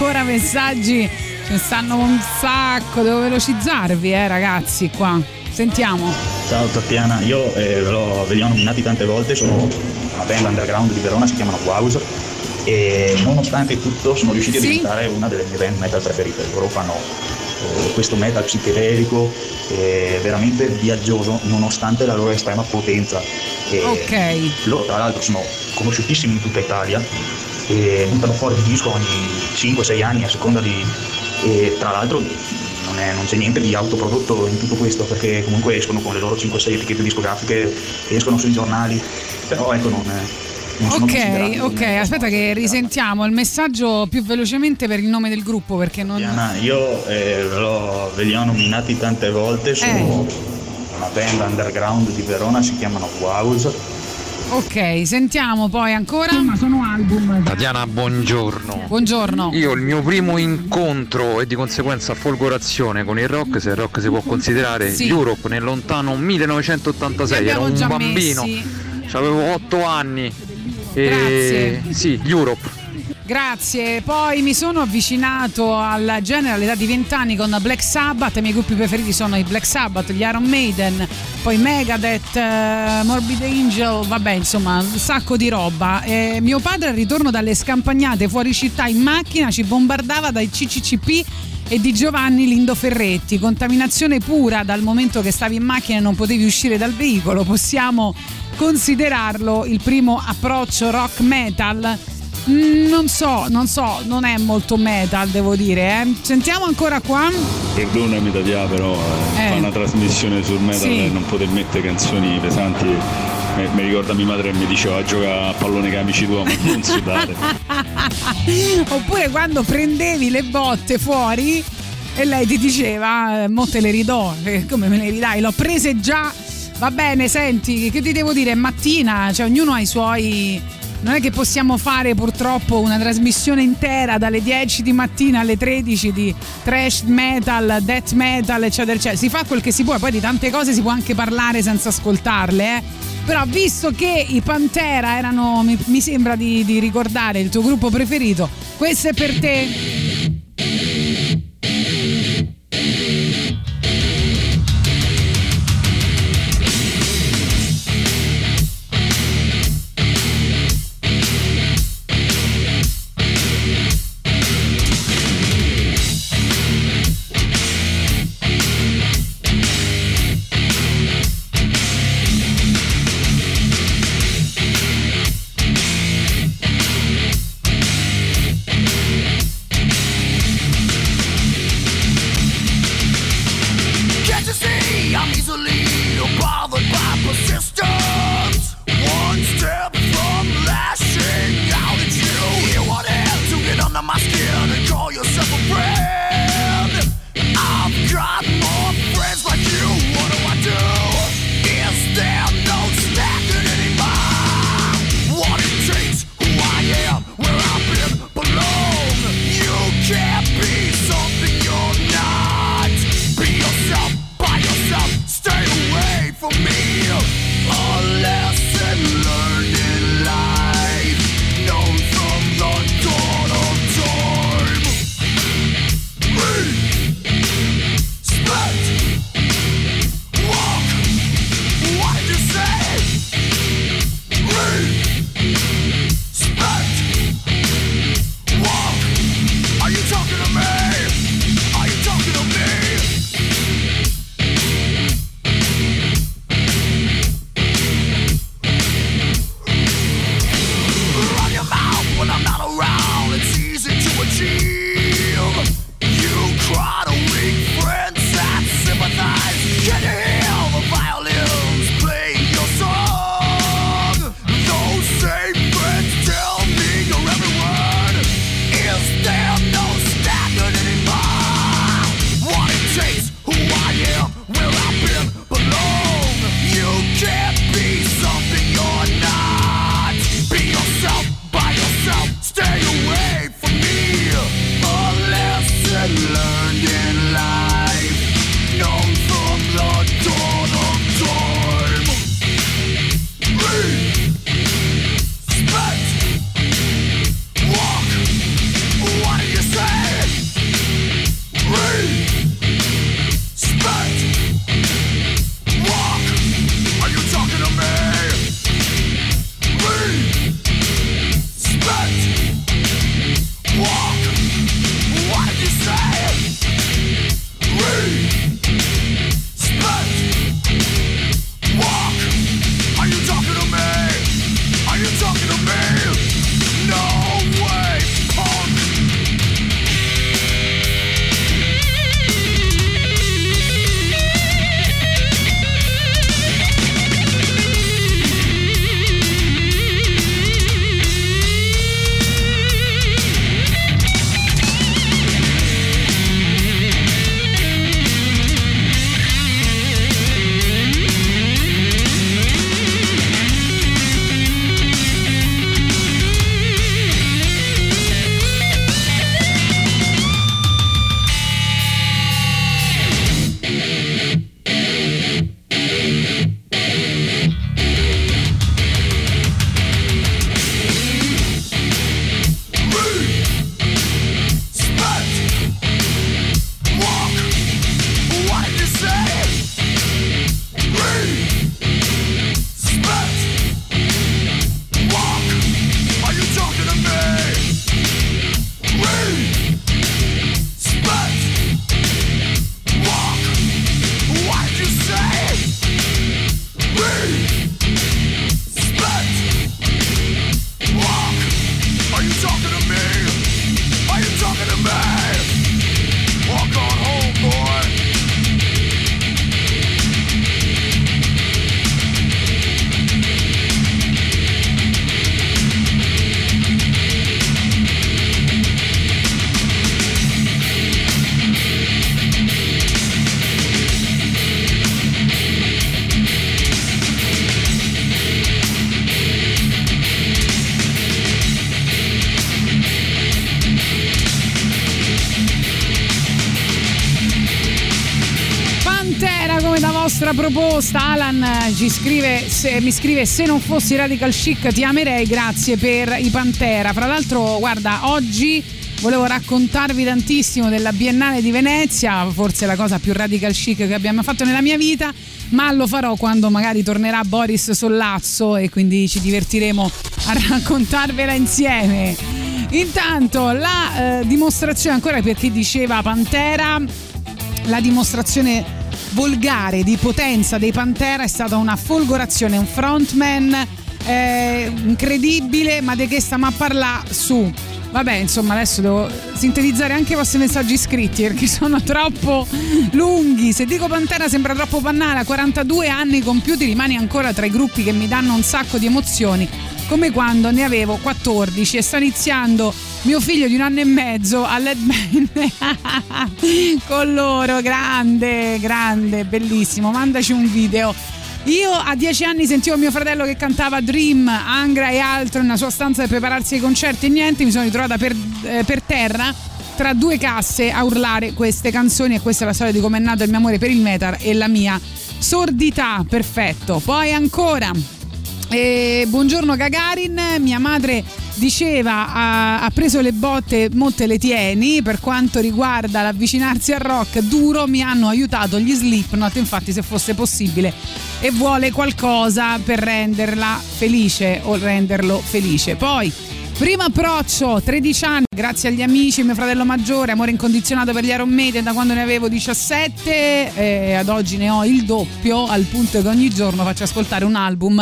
Ancora messaggi. Ce ne stanno un sacco. Devo velocizzarvi, eh, ragazzi, qua. Sentiamo. Ciao Tatiana, io eh, ve l'ho- ve li ho nominati tante volte, sono una band underground di Verona, si chiamano Waus e nonostante tutto sono riusciti a Sì. diventare una delle mie band metal preferite. Loro fanno eh, questo metal psichedelico eh, veramente viaggioso nonostante la loro estrema potenza. E Ok. Loro tra l'altro sono conosciutissimi in tutta Italia e buttano fuori il disco ogni 5-6 anni a seconda di... e tra l'altro non, è- non c'è niente di autoprodotto in tutto questo perché comunque escono con le loro 5-6 etichette discografiche, escono sui giornali, però ecco non, sono Ok, ok, aspetta che risentiamo il messaggio più velocemente per il nome del gruppo perché non... Diana, io eh, ve, l'ho- ve li ho nominati tante volte, sono una band underground di Verona, si chiamano Waus. Ok, sentiamo poi ancora. Ma sono album. Tatiana, buongiorno. Buongiorno. Io il mio primo incontro e di conseguenza folgorazione con il rock, se il rock si può considerare, Sì. Europe nel lontano 1986, Li ero un già bambino, messi. avevo 8 anni. Grazie. E sì, Europe. Grazie, poi mi sono avvicinato al genere all'età di 20 anni con Black Sabbath, i miei gruppi preferiti sono i Black Sabbath, gli Iron Maiden, poi Megadeth, eh, Morbid Angel, vabbè insomma un sacco di roba. Eh, mio padre al ritorno dalle scampagnate fuori città in macchina ci bombardava dai CCCP e di Giovanni Lindo Ferretti, contaminazione pura dal momento che stavi in macchina e non potevi uscire dal veicolo, possiamo considerarlo il primo approccio rock metal? Mm, Non so, non so, non è molto metal, devo dire. eh. Sentiamo ancora qua. Perdonami Tatia, però eh, Eh. fa una trasmissione sul metal Sì. e non poter mettere canzoni pesanti. mi ricorda mia madre che mi diceva gioca a pallone con amici tuoi, ma non sudare. Oppure quando prendevi le botte fuori e lei ti diceva, eh, mo te le ridò, Eh, come me le ridai? L'ho prese già. Va bene, senti, che ti devo dire? È mattina, cioè ognuno ha i suoi... Non è che possiamo fare purtroppo una trasmissione intera dalle 10 di mattina alle 13 di trash metal, death metal, eccetera, eccetera. Si fa quel che si può, poi di tante cose si può anche parlare senza ascoltarle, eh. Però visto che i Pantera erano, mi, mi sembra di, di ricordare, il tuo gruppo preferito, questo è per te. Ci scrive, se, mi scrive: Se non fossi radical chic ti amerei, grazie per i Pantera. Fra l'altro, guarda, oggi volevo raccontarvi tantissimo della Biennale di Venezia, forse la cosa più radical chic che abbiamo fatto nella mia vita. Ma lo farò quando magari tornerà Boris Sollazzo e quindi ci divertiremo a raccontarvela insieme. Intanto la eh, dimostrazione, ancora per chi diceva Pantera, la dimostrazione volgare di potenza dei Pantera è stata una folgorazione, un frontman eh, incredibile, ma di che stiamo a parlare su? Vabbè, insomma, adesso devo sintetizzare anche i vostri messaggi scritti perché sono troppo lunghi. Se dico Pantera sembra troppo pannara, 42 anni compiuti rimani ancora tra i gruppi che mi danno un sacco di emozioni, come quando ne avevo 14 e sta iniziando mio figlio di un anno e mezzo all'Headband con loro, grande, grande, bellissimo. Mandaci un video. Io a dieci anni sentivo mio fratello che cantava Dream, Angra e altro nella sua stanza per prepararsi ai concerti e niente, mi sono ritrovata per, eh, per terra tra due casse a urlare queste canzoni e questa è la storia di come è nato il mio amore per il metal e la mia sordità, perfetto. Poi ancora, eh, buongiorno Gagarin, mia madre diceva ha, ha, preso le botte, molte le tieni, per quanto riguarda l'avvicinarsi al rock duro mi hanno aiutato gli Slipknot, infatti se fosse possibile e vuole qualcosa per renderla felice o renderlo felice. Poi Primo approccio, 13 anni, grazie agli amici, mio fratello maggiore, amore incondizionato per gli Iron Maiden da quando ne avevo 17 e ad oggi ne ho il doppio, al punto che ogni giorno faccio ascoltare un album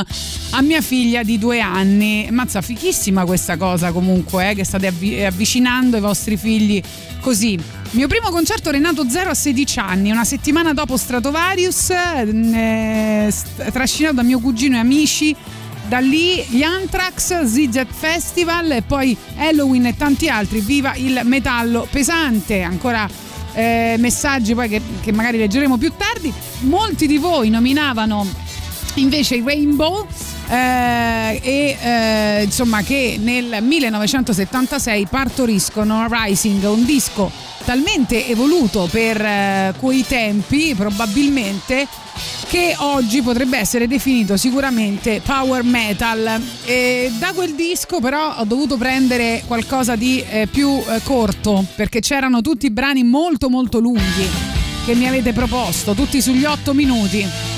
a mia figlia di due anni. Mazza, fichissima questa cosa comunque, eh, che state avvi- avvicinando i vostri figli così. Mio primo concerto Renato Zero a 16 anni, una settimana dopo Stratovarius, eh, trascinato da mio cugino e amici da lì gli Anthrax, ZZ Festival e poi Halloween e tanti altri. Viva il metallo pesante! Ancora eh, messaggi poi che, che magari leggeremo più tardi. Molti di voi nominavano invece i Rainbow. Eh, e eh, insomma che nel 1976 partoriscono Rising, un disco talmente evoluto per eh, quei tempi probabilmente che oggi potrebbe essere definito sicuramente power metal. E da quel disco però ho dovuto prendere qualcosa di eh, più eh, corto perché c'erano tutti brani molto molto lunghi che mi avete proposto, tutti sugli 8 minuti.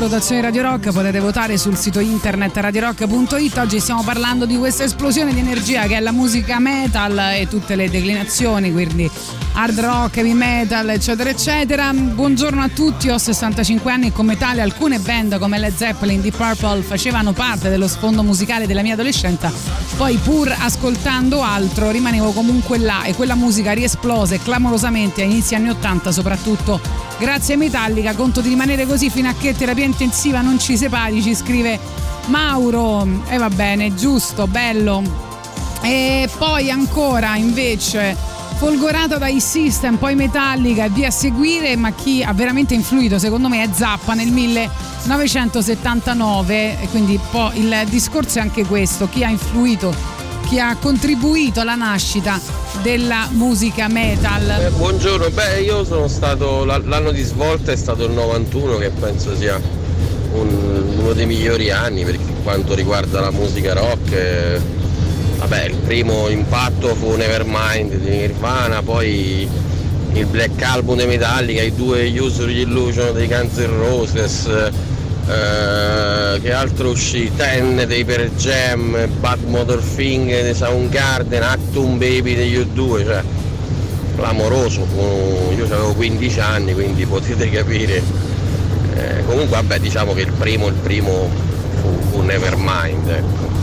Rotazione Radio Rock potete votare sul sito internet radiorock.it oggi stiamo parlando di questa esplosione di energia che è la musica metal e tutte le declinazioni quindi hard rock, heavy metal eccetera eccetera. Buongiorno a tutti ho 65 anni e come tale alcune band come Led Zeppelin, Deep Purple facevano parte dello sfondo musicale della mia adolescenza. Poi pur ascoltando altro rimanevo comunque là e quella musica riesplose clamorosamente a inizi anni 80 soprattutto. Grazie a Metallica conto di rimanere così fino a che terapia intensiva non ci separi ci scrive Mauro. E va bene giusto bello. E poi ancora invece folgorata dai System poi Metallica e via a seguire ma chi ha veramente influito secondo me è Zappa nel 1979 e quindi poi il discorso è anche questo chi ha influito chi ha contribuito alla nascita della musica metal. Eh, buongiorno, beh io sono stato, la- l'anno di svolta è stato il 91 che penso sia un- uno dei migliori anni per quanto riguarda la musica rock. eh, vabbè, il primo impatto fu Nevermind di Nirvana, poi il Black Album dei Metallica, i due User Illusion dei Guns N' Roses, eh, che altro uscì? Ten dei Per Jam, Bad Motor Finger dei Soundgarden, Actum Baby degli U2, cioè clamoroso, io avevo 15 anni quindi potete capire. Eh, comunque vabbè diciamo che il primo, il primo fu, fu Nevermind. Ecco.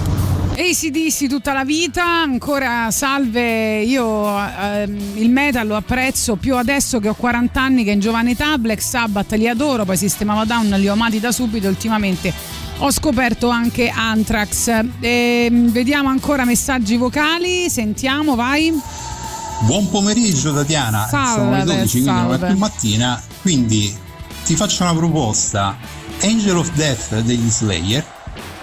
ACDC tutta la vita, ancora salve, io ehm, il metal lo apprezzo più adesso che ho 40 anni che in giovane età, Black Sabbath li adoro, poi Sistema Down li ho amati da subito, ultimamente ho scoperto anche Anthrax. Ehm, vediamo ancora messaggi vocali, sentiamo, vai. Buon pomeriggio Tatiana, Salve, sono le 12, quindi non è salve. più mattina, quindi ti faccio una proposta, Angel of Death degli Slayer,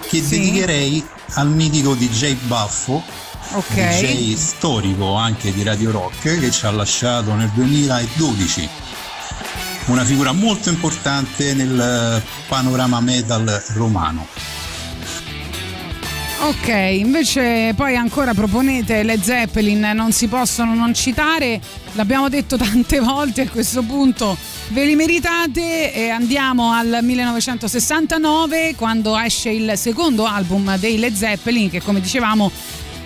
che dedicherei al mitico DJ Baffo, Ok. DJ storico anche di Radio Rock, che ci ha lasciato nel 2012. Una figura molto importante nel panorama metal romano. Ok, invece poi ancora proponete le Zeppelin, non si possono non citare, l'abbiamo detto tante volte a questo punto, ve li meritate e andiamo al 1969 quando esce il secondo album dei Led Zeppelin che come dicevamo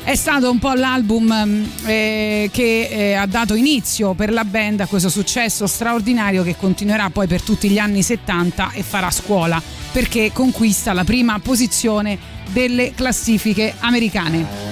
è stato un po' l'album mm, eh, che eh, ha dato inizio per la band a questo successo straordinario che continuerà poi per tutti gli anni 70 e farà scuola perché conquista la prima posizione delle classifiche americane.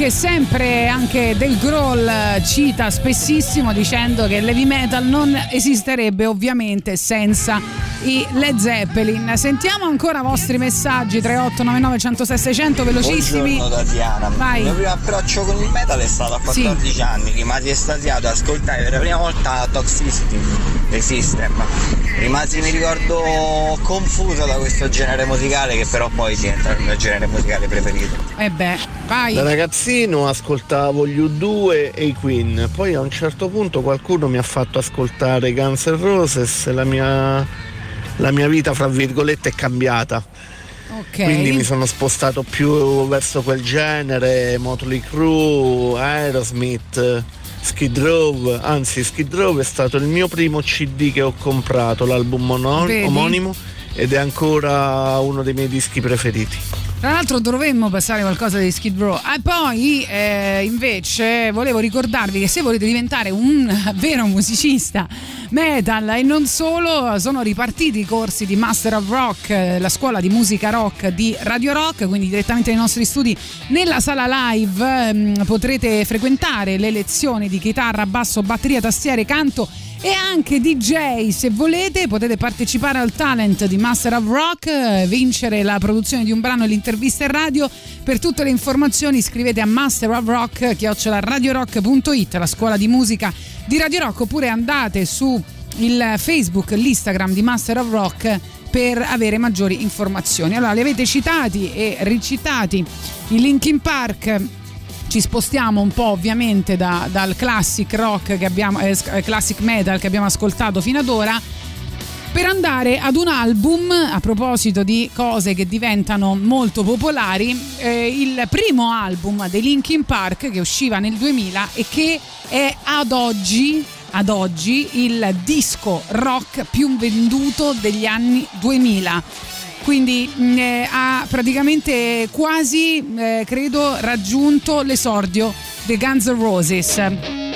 Che sempre anche del Grohl cita spessissimo dicendo che l'heavy metal non esisterebbe ovviamente senza i Led Zeppelin. Sentiamo ancora i vostri messaggi 3899 106 600 velocissimi. Buongiorno Tatiana. Vai. Il mio primo approccio con il metal è stato a 14 anni, rimasi estasiato ad ascoltare per la prima volta Toxicity dei System. Rimasi, mi ricordo, confuso da questo genere musicale che però poi diventa il mio genere musicale preferito. E Eh beh, vai. Da ragazzino ascoltavo gli U2 e i Queen, poi a un certo punto qualcuno mi ha fatto ascoltare Guns N' Roses e la mia, la mia vita, fra virgolette, è cambiata. Ok. Quindi mi sono spostato più verso quel genere, Motley Crue, Aerosmith, Skid Row, anzi Skid Row è stato il mio primo CD che ho comprato, l'album mono- Vedi? omonimo ed è ancora uno dei miei dischi preferiti. Tra l'altro dovremmo passare qualcosa di Skid Row. E poi eh, invece volevo ricordarvi che se volete diventare un vero musicista metal e non solo, sono ripartiti i corsi di Master of Rock, eh, la scuola di musica rock di Radio Rock, quindi direttamente nei nostri studi nella sala live ehm, potrete frequentare le lezioni di chitarra, basso, batteria, tastiere, canto e anche DJ se volete potete partecipare al talent di Master of Rock eh, vincere la produzione di un brano e l'intervista in radio. Per tutte le informazioni scrivete a Master of Rock radiorock.it la scuola di musica di Radio Rock oppure andate su il Facebook l'Instagram di Master of Rock per avere maggiori informazioni. Allora li avete citati e ricitati i Linkin Park ci spostiamo un po' ovviamente da- dal classic rock che abbiamo, eh, sc- classic metal che abbiamo ascoltato fino ad ora per andare ad un album a proposito di cose che diventano molto popolari eh, il primo album dei Linkin Park che usciva nel 2000 e che è ad oggi ad oggi il disco rock più venduto degli anni 2000 quindi mh, eh, ha praticamente quasi eh, credo raggiunto l'esordio dei Guns N' Roses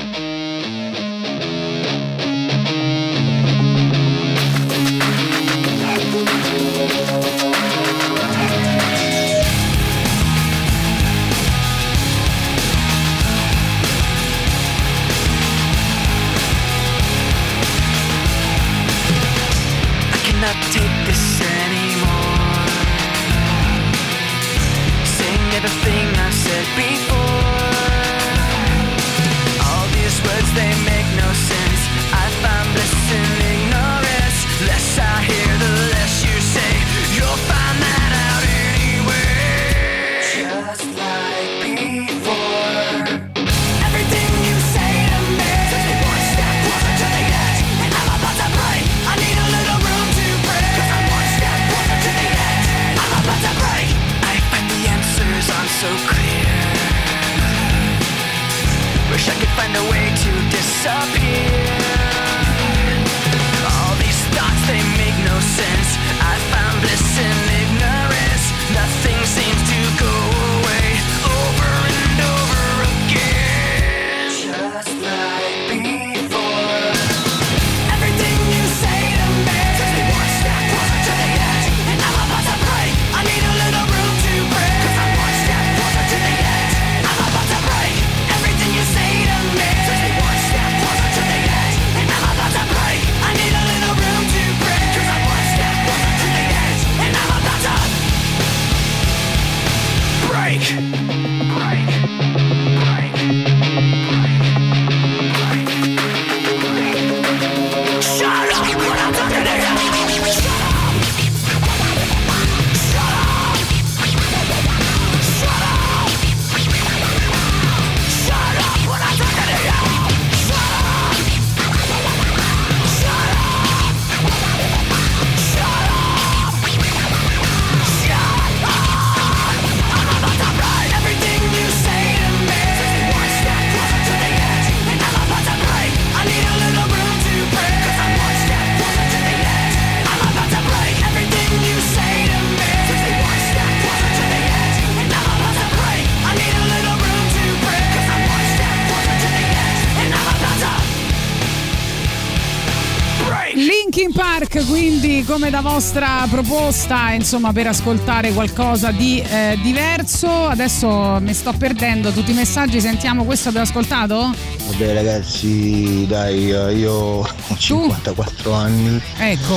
come da vostra proposta, insomma, per ascoltare qualcosa di eh, diverso. Adesso mi sto perdendo tutti i messaggi, sentiamo questo abbiamo ascoltato? Vabbè ragazzi, dai, eh, io ho 54 anni. Ecco.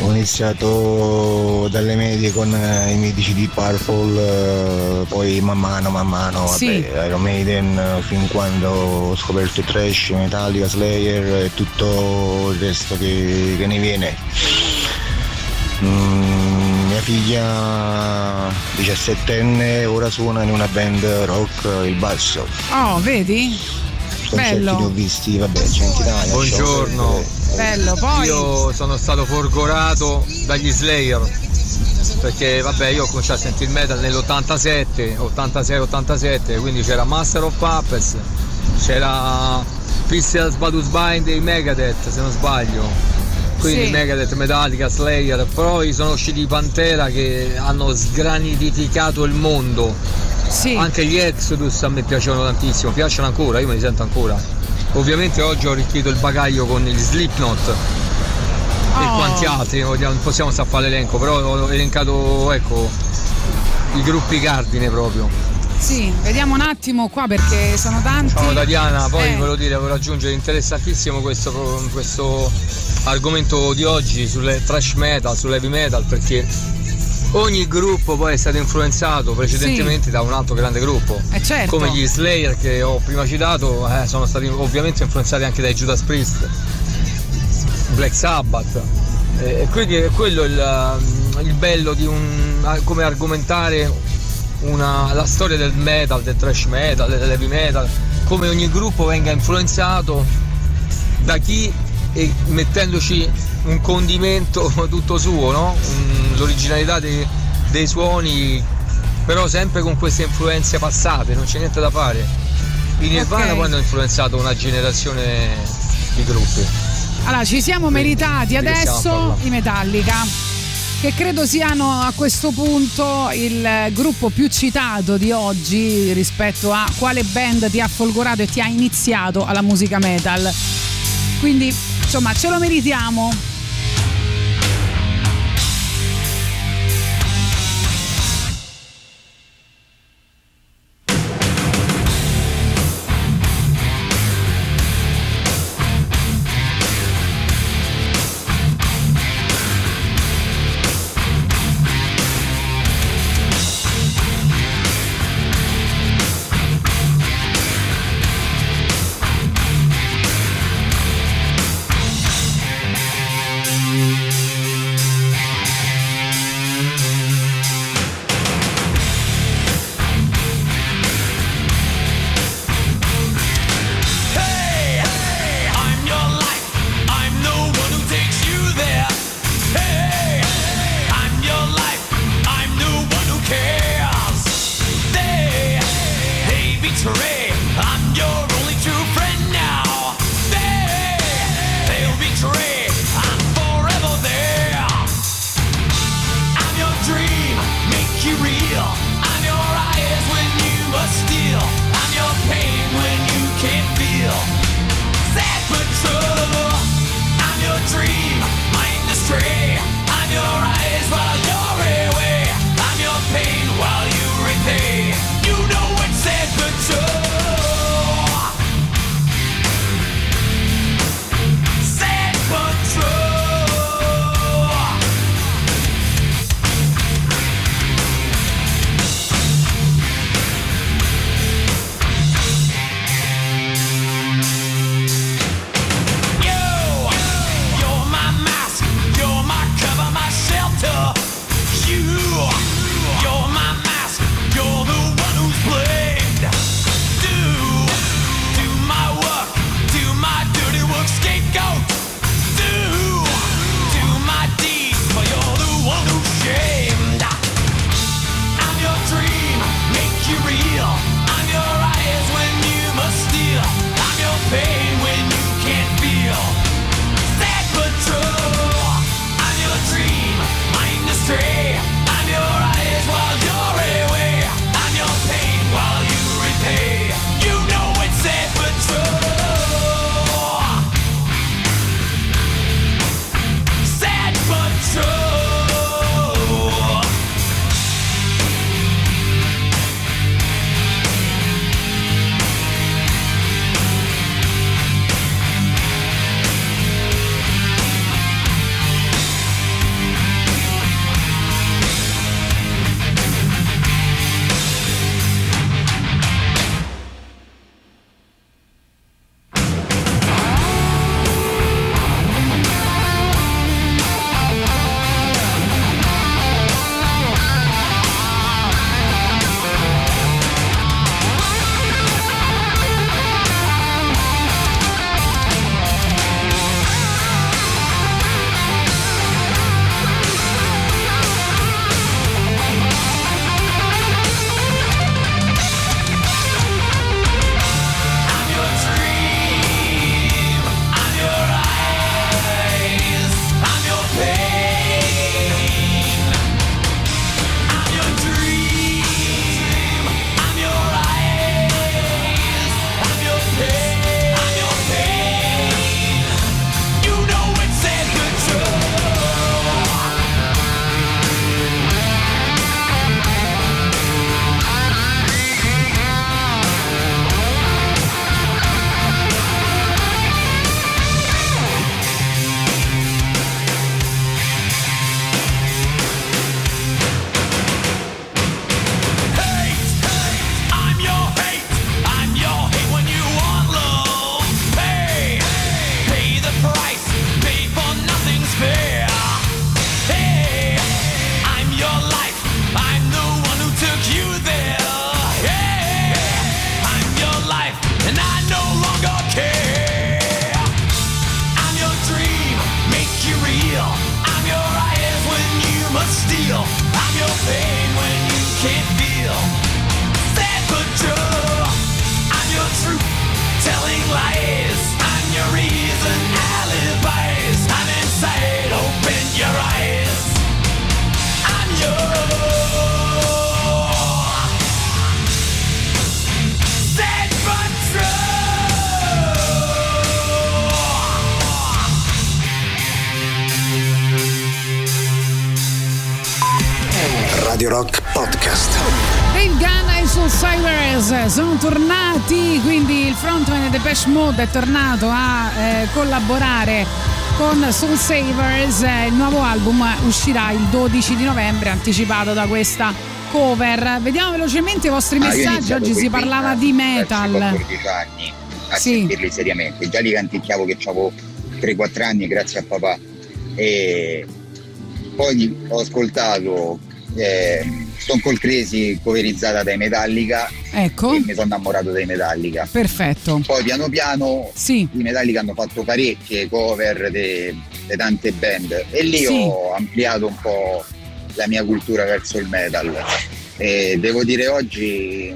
Ho iniziato dalle medie con eh, i mitici di Purple, eh, poi man mano, man mano, vabbè, Sì. Iron Maiden, fin quando ho scoperto trash, Metallica, Slayer e tutto il resto che, che ne viene. Mm, mia figlia 17enne ora suona in una band rock il basso. Oh, vedi? Concerti ne ho Bello, visti, vabbè, centinaia. Buongiorno. bello. Poi Io sono stato folgorato dagli Slayer perché vabbè io ho cominciato a sentire il metal nell'87, 86-87, quindi c'era Master of Puppets, c'era Pistols Badus Bind dei Megadeth se non sbaglio. Quindi Sì. Megadeth, Metallica, Slayer, poi sono usciti i Pantera che hanno sgranificato il mondo. Anche gli Exodus a me piacevano tantissimo, piacciono ancora, io me li sento ancora. Ovviamente oggi ho arricchito il bagaglio con gli Slipknot e Oh. quanti altri, non possiamo stare a fare l'elenco, però ho elencato ecco i gruppi cardine proprio. Sì, vediamo un attimo qua perché sono tanti. Ciao Tatiana, poi Eh. volevo dire, volevo aggiungere interessantissimo questo, questo argomento di oggi sulle trash metal, sull'heavy metal, perché ogni gruppo poi è stato influenzato precedentemente da un altro grande gruppo. Eh, certo. Come gli Slayer che ho prima citato, eh, sono stati ovviamente influenzati anche dai Judas Priest, Black Sabbath. E e quindi è quello il, il bello di un come argomentare una- la storia del metal, del thrash metal, dell'heavy metal, come ogni gruppo venga influenzato da chi e mettendoci un condimento tutto suo, no? L'originalità dei, dei suoni, però sempre con queste influenze passate, non c'è niente da fare. I Nirvana Ok. poi hanno influenzato una generazione di gruppi. Allora, ci siamo meritati adesso i Metallica, che credo siano a questo punto il gruppo più citato di oggi rispetto a quale band ti ha folgorato e ti ha iniziato alla musica metal. Quindi, insomma, ce lo meritiamo. Soul Savers sono tornati, quindi il frontman Depeche Mode è tornato a eh, collaborare con Soul Savers. Eh, il nuovo album uscirà il 12 di novembre, anticipato da questa cover. Vediamo velocemente i vostri Ah, ho messaggi. Oggi si parlava di i metal. 14 anni a Sì. sentirli seriamente. Già li canticchiavo che avevo 3-4 anni grazie a papà. E poi ho ascoltato eh, Stone Cold Crazy coverizzata dai Metallica Ecco. e mi sono innamorato dei Metallica. Perfetto. Poi piano piano Sì. i Metallica hanno fatto parecchie cover di tante band e lì Sì. ho ampliato un po' la mia cultura verso il metal e devo dire oggi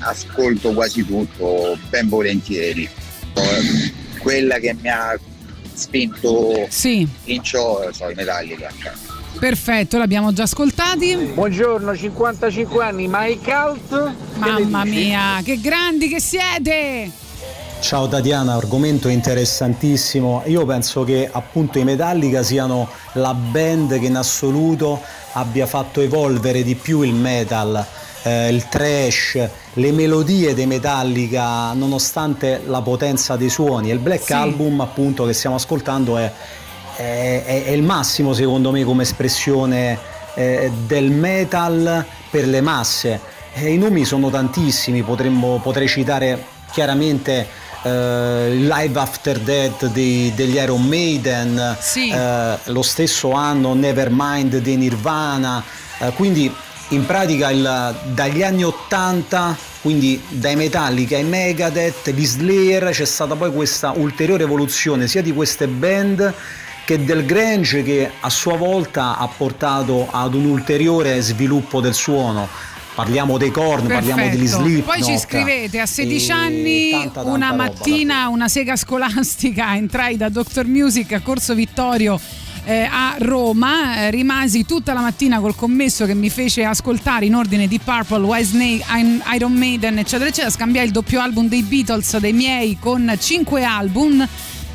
ascolto quasi tutto ben volentieri. Quella che mi ha spinto in ciò sono i Metallica. Perfetto, l'abbiamo già ascoltati. Buongiorno, 55 anni, Mike Out. Mamma mia, che grandi che siete! Ciao Tatiana, argomento interessantissimo. Io penso che appunto i Metallica siano la band che in assoluto abbia fatto evolvere di più il metal, eh, il trash, le melodie dei Metallica, nonostante la potenza dei suoni. E il Black Sì. Album appunto che stiamo ascoltando è, è- è- è il massimo secondo me come espressione eh, del metal per le masse. E I nomi sono tantissimi, potremmo- potrei citare chiaramente eh, il Live After Death di- degli Iron Maiden, eh, lo stesso anno Nevermind dei Nirvana, eh, quindi in pratica il- dagli anni 80, quindi dai Metallica ai Megadeth, gli Slayer, c'è stata poi questa ulteriore evoluzione sia di queste band che del Grange che a sua volta ha portato ad un ulteriore sviluppo del suono. Parliamo dei Korn, parliamo degli Perfetto. Slipknot. Poi ci scrivete a 16 e anni, tanta, tanta una roba, mattina, una sega scolastica, entrai da Dr. Music a Corso Vittorio. eh, a Roma Eh, rimasi tutta la mattina col commesso che mi fece ascoltare in ordine di Purple, White Snake, Iron- Iron Maiden eccetera eccetera scambiai il doppio album dei Beatles dei miei con 5 album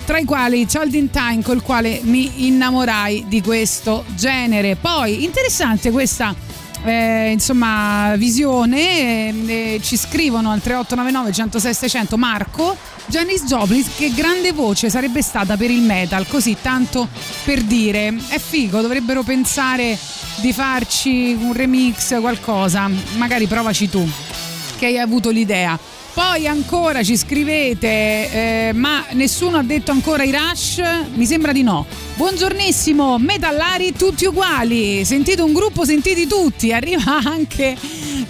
tra i quali Child in Time col quale mi innamorai di questo genere. Poi interessante questa eh, insomma visione eh, eh, ci scrivono al 3899 106 600 Marco Janis Joplin che grande voce sarebbe stata per il metal così tanto per dire. È figo dovrebbero pensare di farci un remix qualcosa. Magari provaci tu che hai avuto l'idea poi ancora ci scrivete, eh, ma nessuno ha detto ancora i Rush? Mi sembra di no. Buongiornissimo, metallari tutti uguali. Sentite un gruppo, sentiti tutti. Arriva anche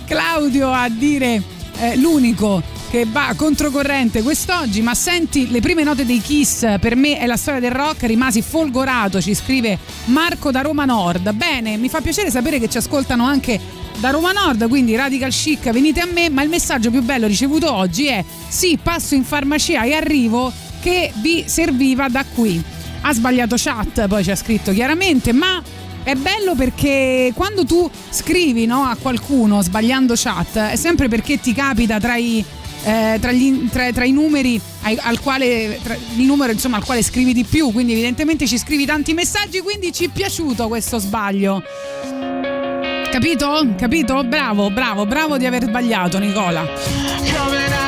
Claudio a dire eh, l'unico che va controcorrente quest'oggi, ma senti le prime note dei Kiss, per me è la storia del rock, rimasi folgorato, ci scrive Marco da Roma Nord. Bene, mi fa piacere sapere che ci ascoltano anche da Roma Nord, quindi Radical Chic, venite a me, ma il messaggio più bello ricevuto oggi è sì, passo in farmacia e arrivo che vi serviva da qui. Ha sbagliato chat, poi ci ha scritto chiaramente, ma è bello perché quando tu scrivi no, a qualcuno sbagliando chat, è sempre perché ti capita tra i, eh, tra, gli- tra- tra i numeri ai- al quale il numero insomma al quale scrivi di più, quindi evidentemente ci scrivi tanti messaggi, quindi ci è piaciuto questo sbaglio. Capito? Capito? Bravo, bravo, bravo di aver sbagliato, Nicola.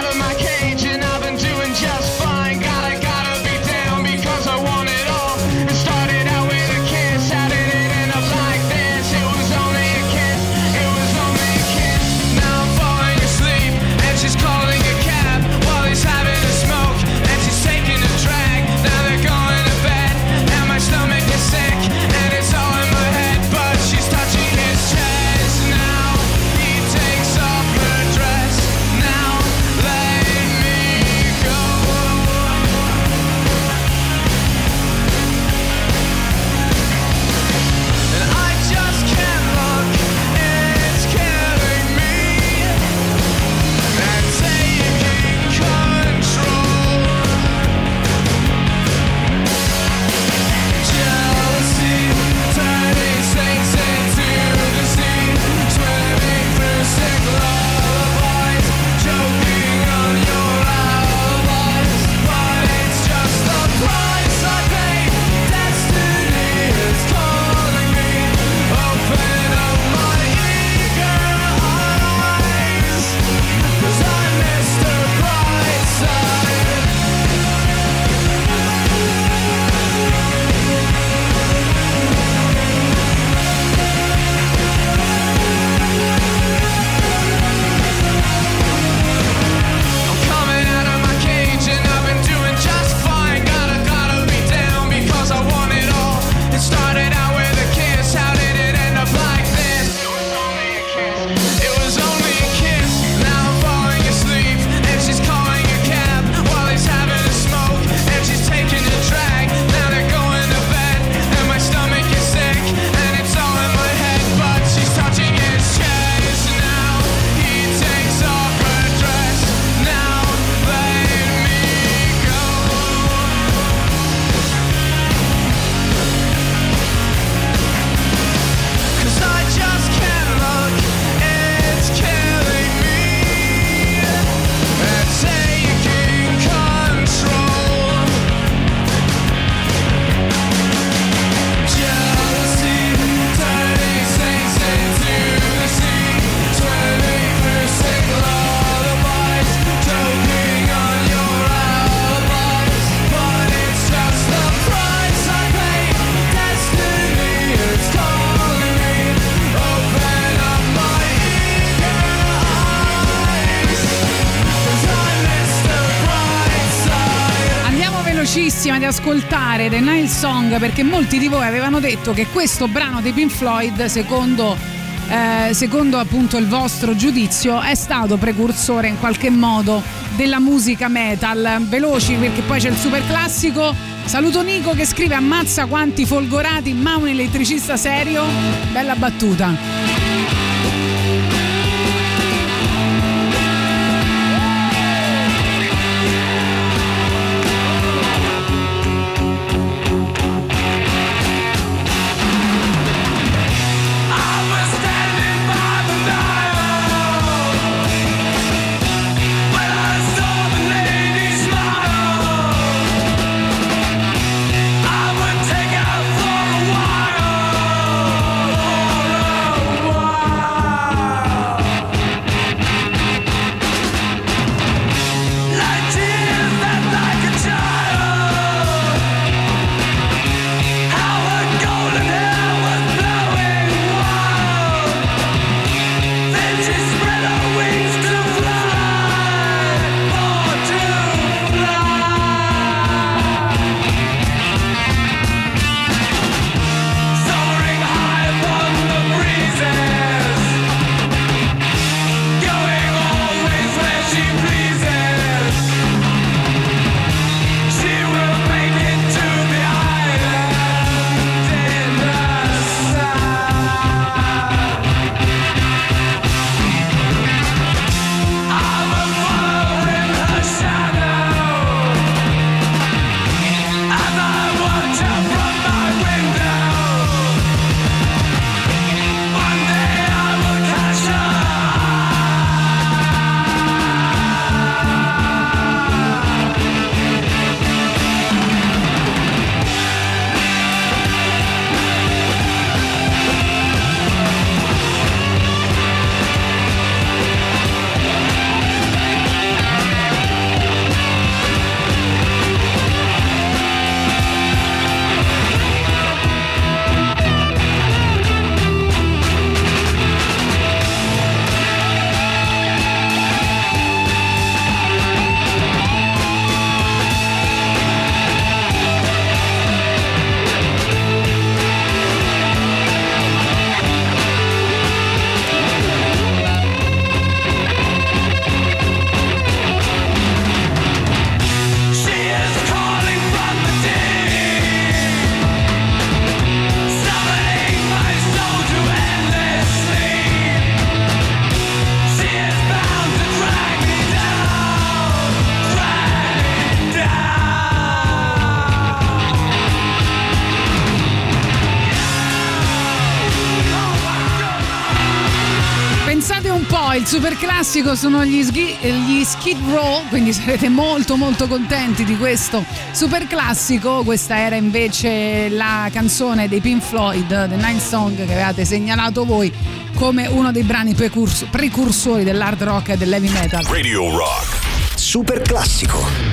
Ascoltare The Nile Song perché molti di voi avevano detto che questo brano dei Pink Floyd, secondo, eh, secondo appunto il vostro giudizio, è stato precursore in qualche modo della musica metal. Veloci perché poi c'è il super classico. Saluto Nico che scrive ammazza quanti folgorati, ma un elettricista serio. Bella battuta. Classico sono gli, sghi- gli Skid Row, quindi sarete molto molto contenti di questo super classico. Questa era invece la canzone dei Pink Floyd, The Nine Song, che avevate segnalato voi come uno dei brani precurs- precursori dell'hard rock e dell'heavy metal. Radio Rock. Super classico.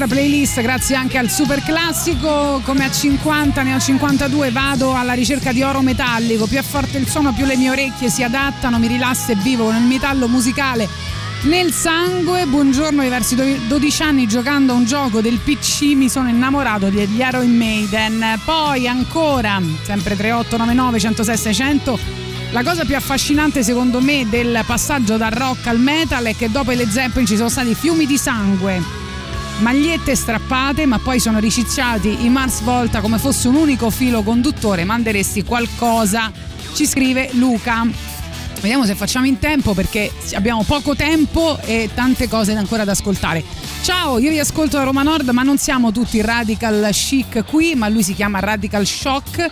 Nostra playlist, grazie anche al super classico. Come a 50 ne ho 52, vado alla ricerca di oro metallico. Più è forte il suono, più le mie orecchie si adattano, mi rilassa e vivo con il metallo musicale nel sangue. Buongiorno, diversi 12 anni giocando a un gioco del PC mi sono innamorato degli Iron Maiden. Poi ancora, sempre 3899 106 600. La cosa più affascinante secondo me del passaggio dal rock al metal è che dopo le Zeppelin ci sono stati fiumi di sangue, magliette strappate, ma poi sono ricicciati i Mars Volta come fosse un unico filo conduttore. Manderesti qualcosa? Ci scrive Luca. Vediamo se facciamo in tempo perché abbiamo poco tempo e tante cose ancora da ascoltare. Ciao, io vi ascolto da Roma Nord, ma non siamo tutti radical chic qui, ma lui si chiama Radical Shock.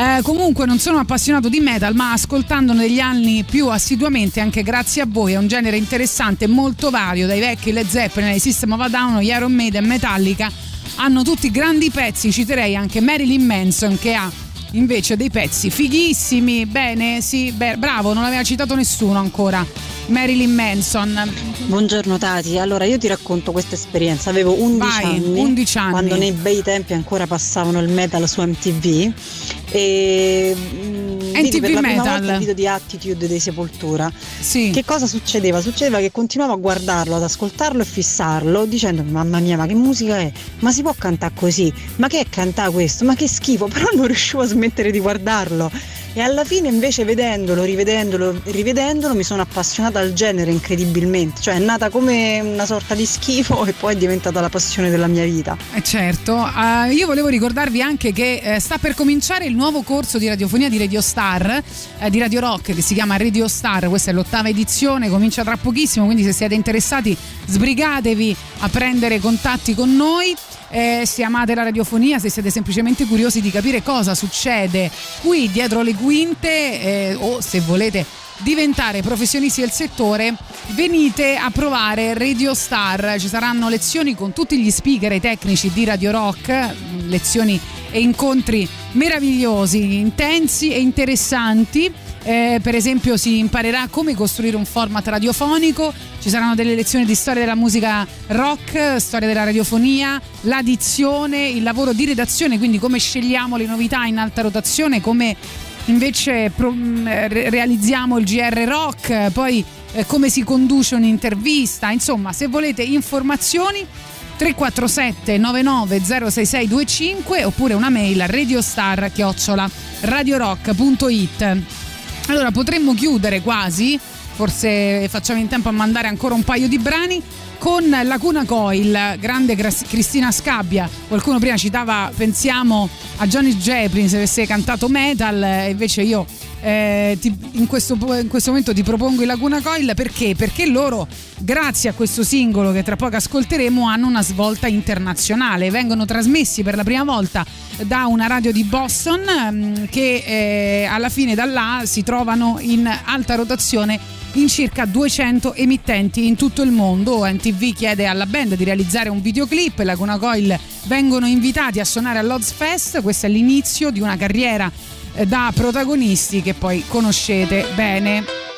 Eh, comunque non sono appassionato di metal, ma ascoltandolo negli anni più assiduamente, anche grazie a voi, è un genere interessante molto vario, dai vecchi Led Zeppelin, ai System of a Down, Iron Maiden, Metallica, hanno tutti grandi pezzi, citerei anche Marilyn Manson che ha invece dei pezzi fighissimi. Bene, sì, beh, bravo, non l'aveva citato nessuno ancora. Marilyn Manson. Buongiorno Tati, allora io ti racconto questa esperienza, avevo 11 Vai, anni, 11 anni. quando nei bei tempi ancora passavano il metal su MTV e mm, vidi per la prima Metal. volta il video di Attitude dei Sepoltura. Sì. Che cosa succedeva? Succedeva che continuavo a guardarlo, ad ascoltarlo e fissarlo dicendo mamma mia ma che musica è? Ma si può cantare così? Ma che è cantare questo? Ma che schifo, però non riuscivo a smettere di guardarlo. E alla fine invece vedendolo, rivedendolo, rivedendolo mi sono appassionata al genere incredibilmente, cioè è nata come una sorta di schifo e poi è diventata la passione della mia vita. Eh certo, Eh, io volevo ricordarvi anche che eh, sta per cominciare il nuovo corso di radiofonia di Radio Star, eh, di Radio Rock, che si chiama Radio Star, questa è l'ottava edizione, comincia tra pochissimo, quindi se siete interessati sbrigatevi a prendere contatti con noi. Eh, se amate la radiofonia, se siete semplicemente curiosi di capire cosa succede qui dietro le quinte eh, o se volete diventare professionisti del settore, venite a provare Radio Star. Ci saranno lezioni con tutti gli speaker e i tecnici di Radio Rock, lezioni e incontri meravigliosi, intensi e interessanti. Eh, per esempio si imparerà come costruire un format radiofonico, ci saranno delle lezioni di storia della musica rock, storia della radiofonia, l'addizione, il lavoro di redazione, quindi come scegliamo le novità in alta rotazione, come invece pro- re- realizziamo il GR rock, poi eh, come si conduce un'intervista, insomma se volete informazioni 347 99 06625 oppure una mail a radiostar chiocciola radiorock.it allora potremmo chiudere quasi forse facciamo in tempo a mandare ancora un paio di brani con Lacuna Coil, grande Cristina Scabbia. Qualcuno prima citava, pensiamo a Johnny Joplin se avesse cantato metal, invece io eh, ti- in, questo, in questo momento ti propongo i Lacuna Coil perché? Perché loro, grazie a questo singolo che tra poco ascolteremo, hanno una svolta internazionale. Vengono trasmessi per la prima volta da una radio di Boston mm, che eh, alla fine da là si trovano in alta rotazione in circa 200 emittenti in tutto il mondo. NTV chiede alla band di realizzare un videoclip, Laguna Coil vengono invitati a suonare all'Odds Fest, questo è l'inizio di una carriera da protagonisti che poi conoscete bene.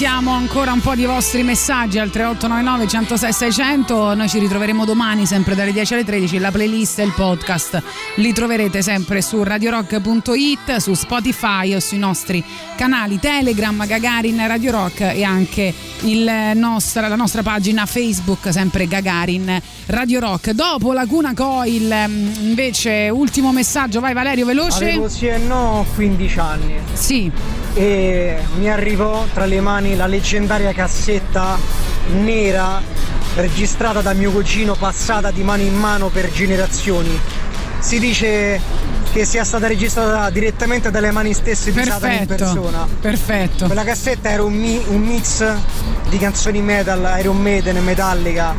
Sentiamo ancora un po' di vostri messaggi al 3899 106 600. Noi ci ritroveremo domani sempre dalle 10 alle 13. La playlist e il podcast li troverete sempre su radiorock.it, su Spotify o sui nostri canali Telegram, Gagarin Radio Rock e anche il nostra- la nostra pagina Facebook, sempre Gagarin Radio Rock. Dopo Laguna Coil, mm, invece, ultimo messaggio. Vai Valerio, veloce. Avevo sì e no 15 anni. Sì. E mi arrivò tra le mani la leggendaria cassetta nera registrata da mio cugino, passata di mano in mano per generazioni. Si dice che sia stata registrata direttamente dalle mani stesse di Satana in persona. Perfetto. Quella cassetta era un, mi- un mix di canzoni metal, Iron Maiden Metallica.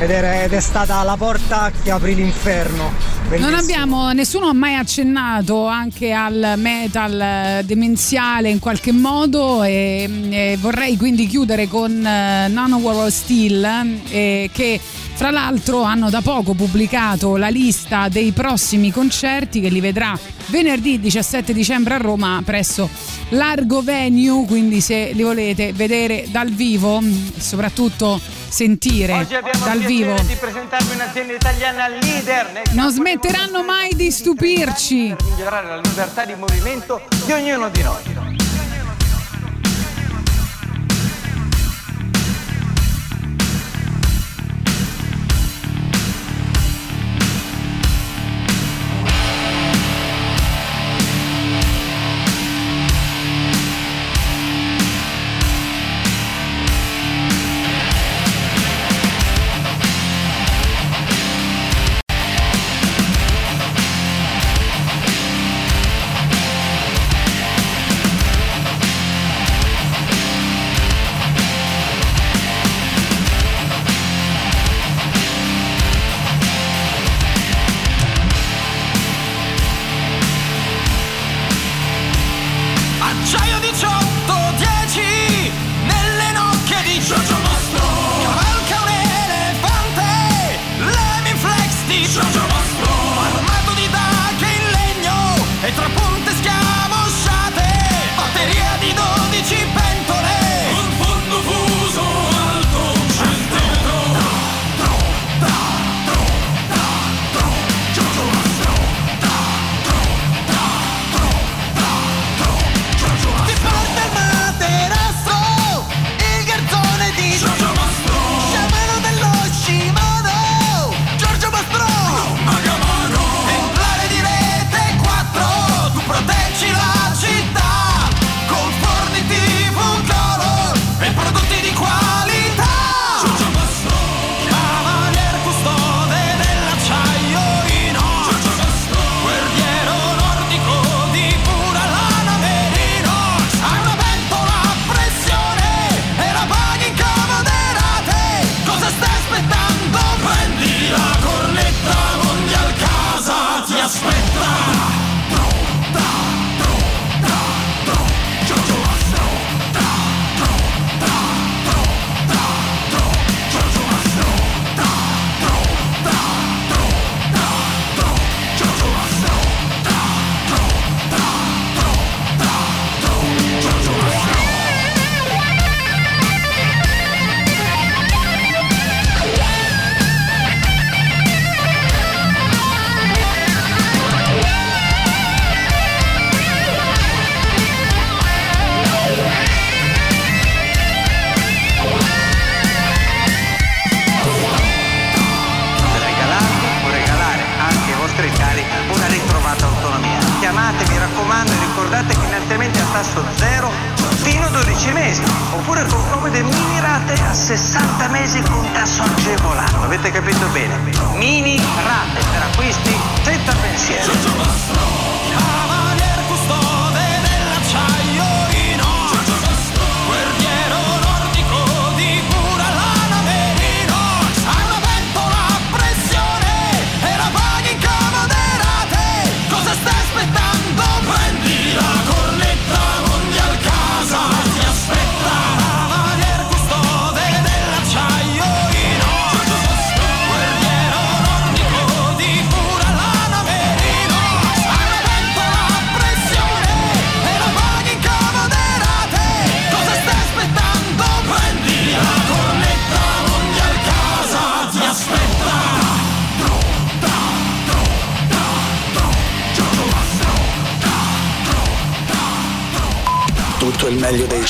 Ed, era- ed è stata la porta che aprì l'inferno. Non Bellissimo. abbiamo, nessuno ha mai accennato anche al metal eh, demenziale in qualche modo e, e vorrei quindi chiudere con eh, Nano War Steel eh, che fra l'altro hanno da poco pubblicato la lista dei prossimi concerti che li vedrà venerdì 17 dicembre a Roma presso Largo Venue, quindi se li volete vedere dal vivo e soprattutto sentire dal il vivo piacere di presentarvi un'azienda italiana leader nel non smetteranno mai di stupirci. per migliorare la libertà di movimento di ognuno di noi.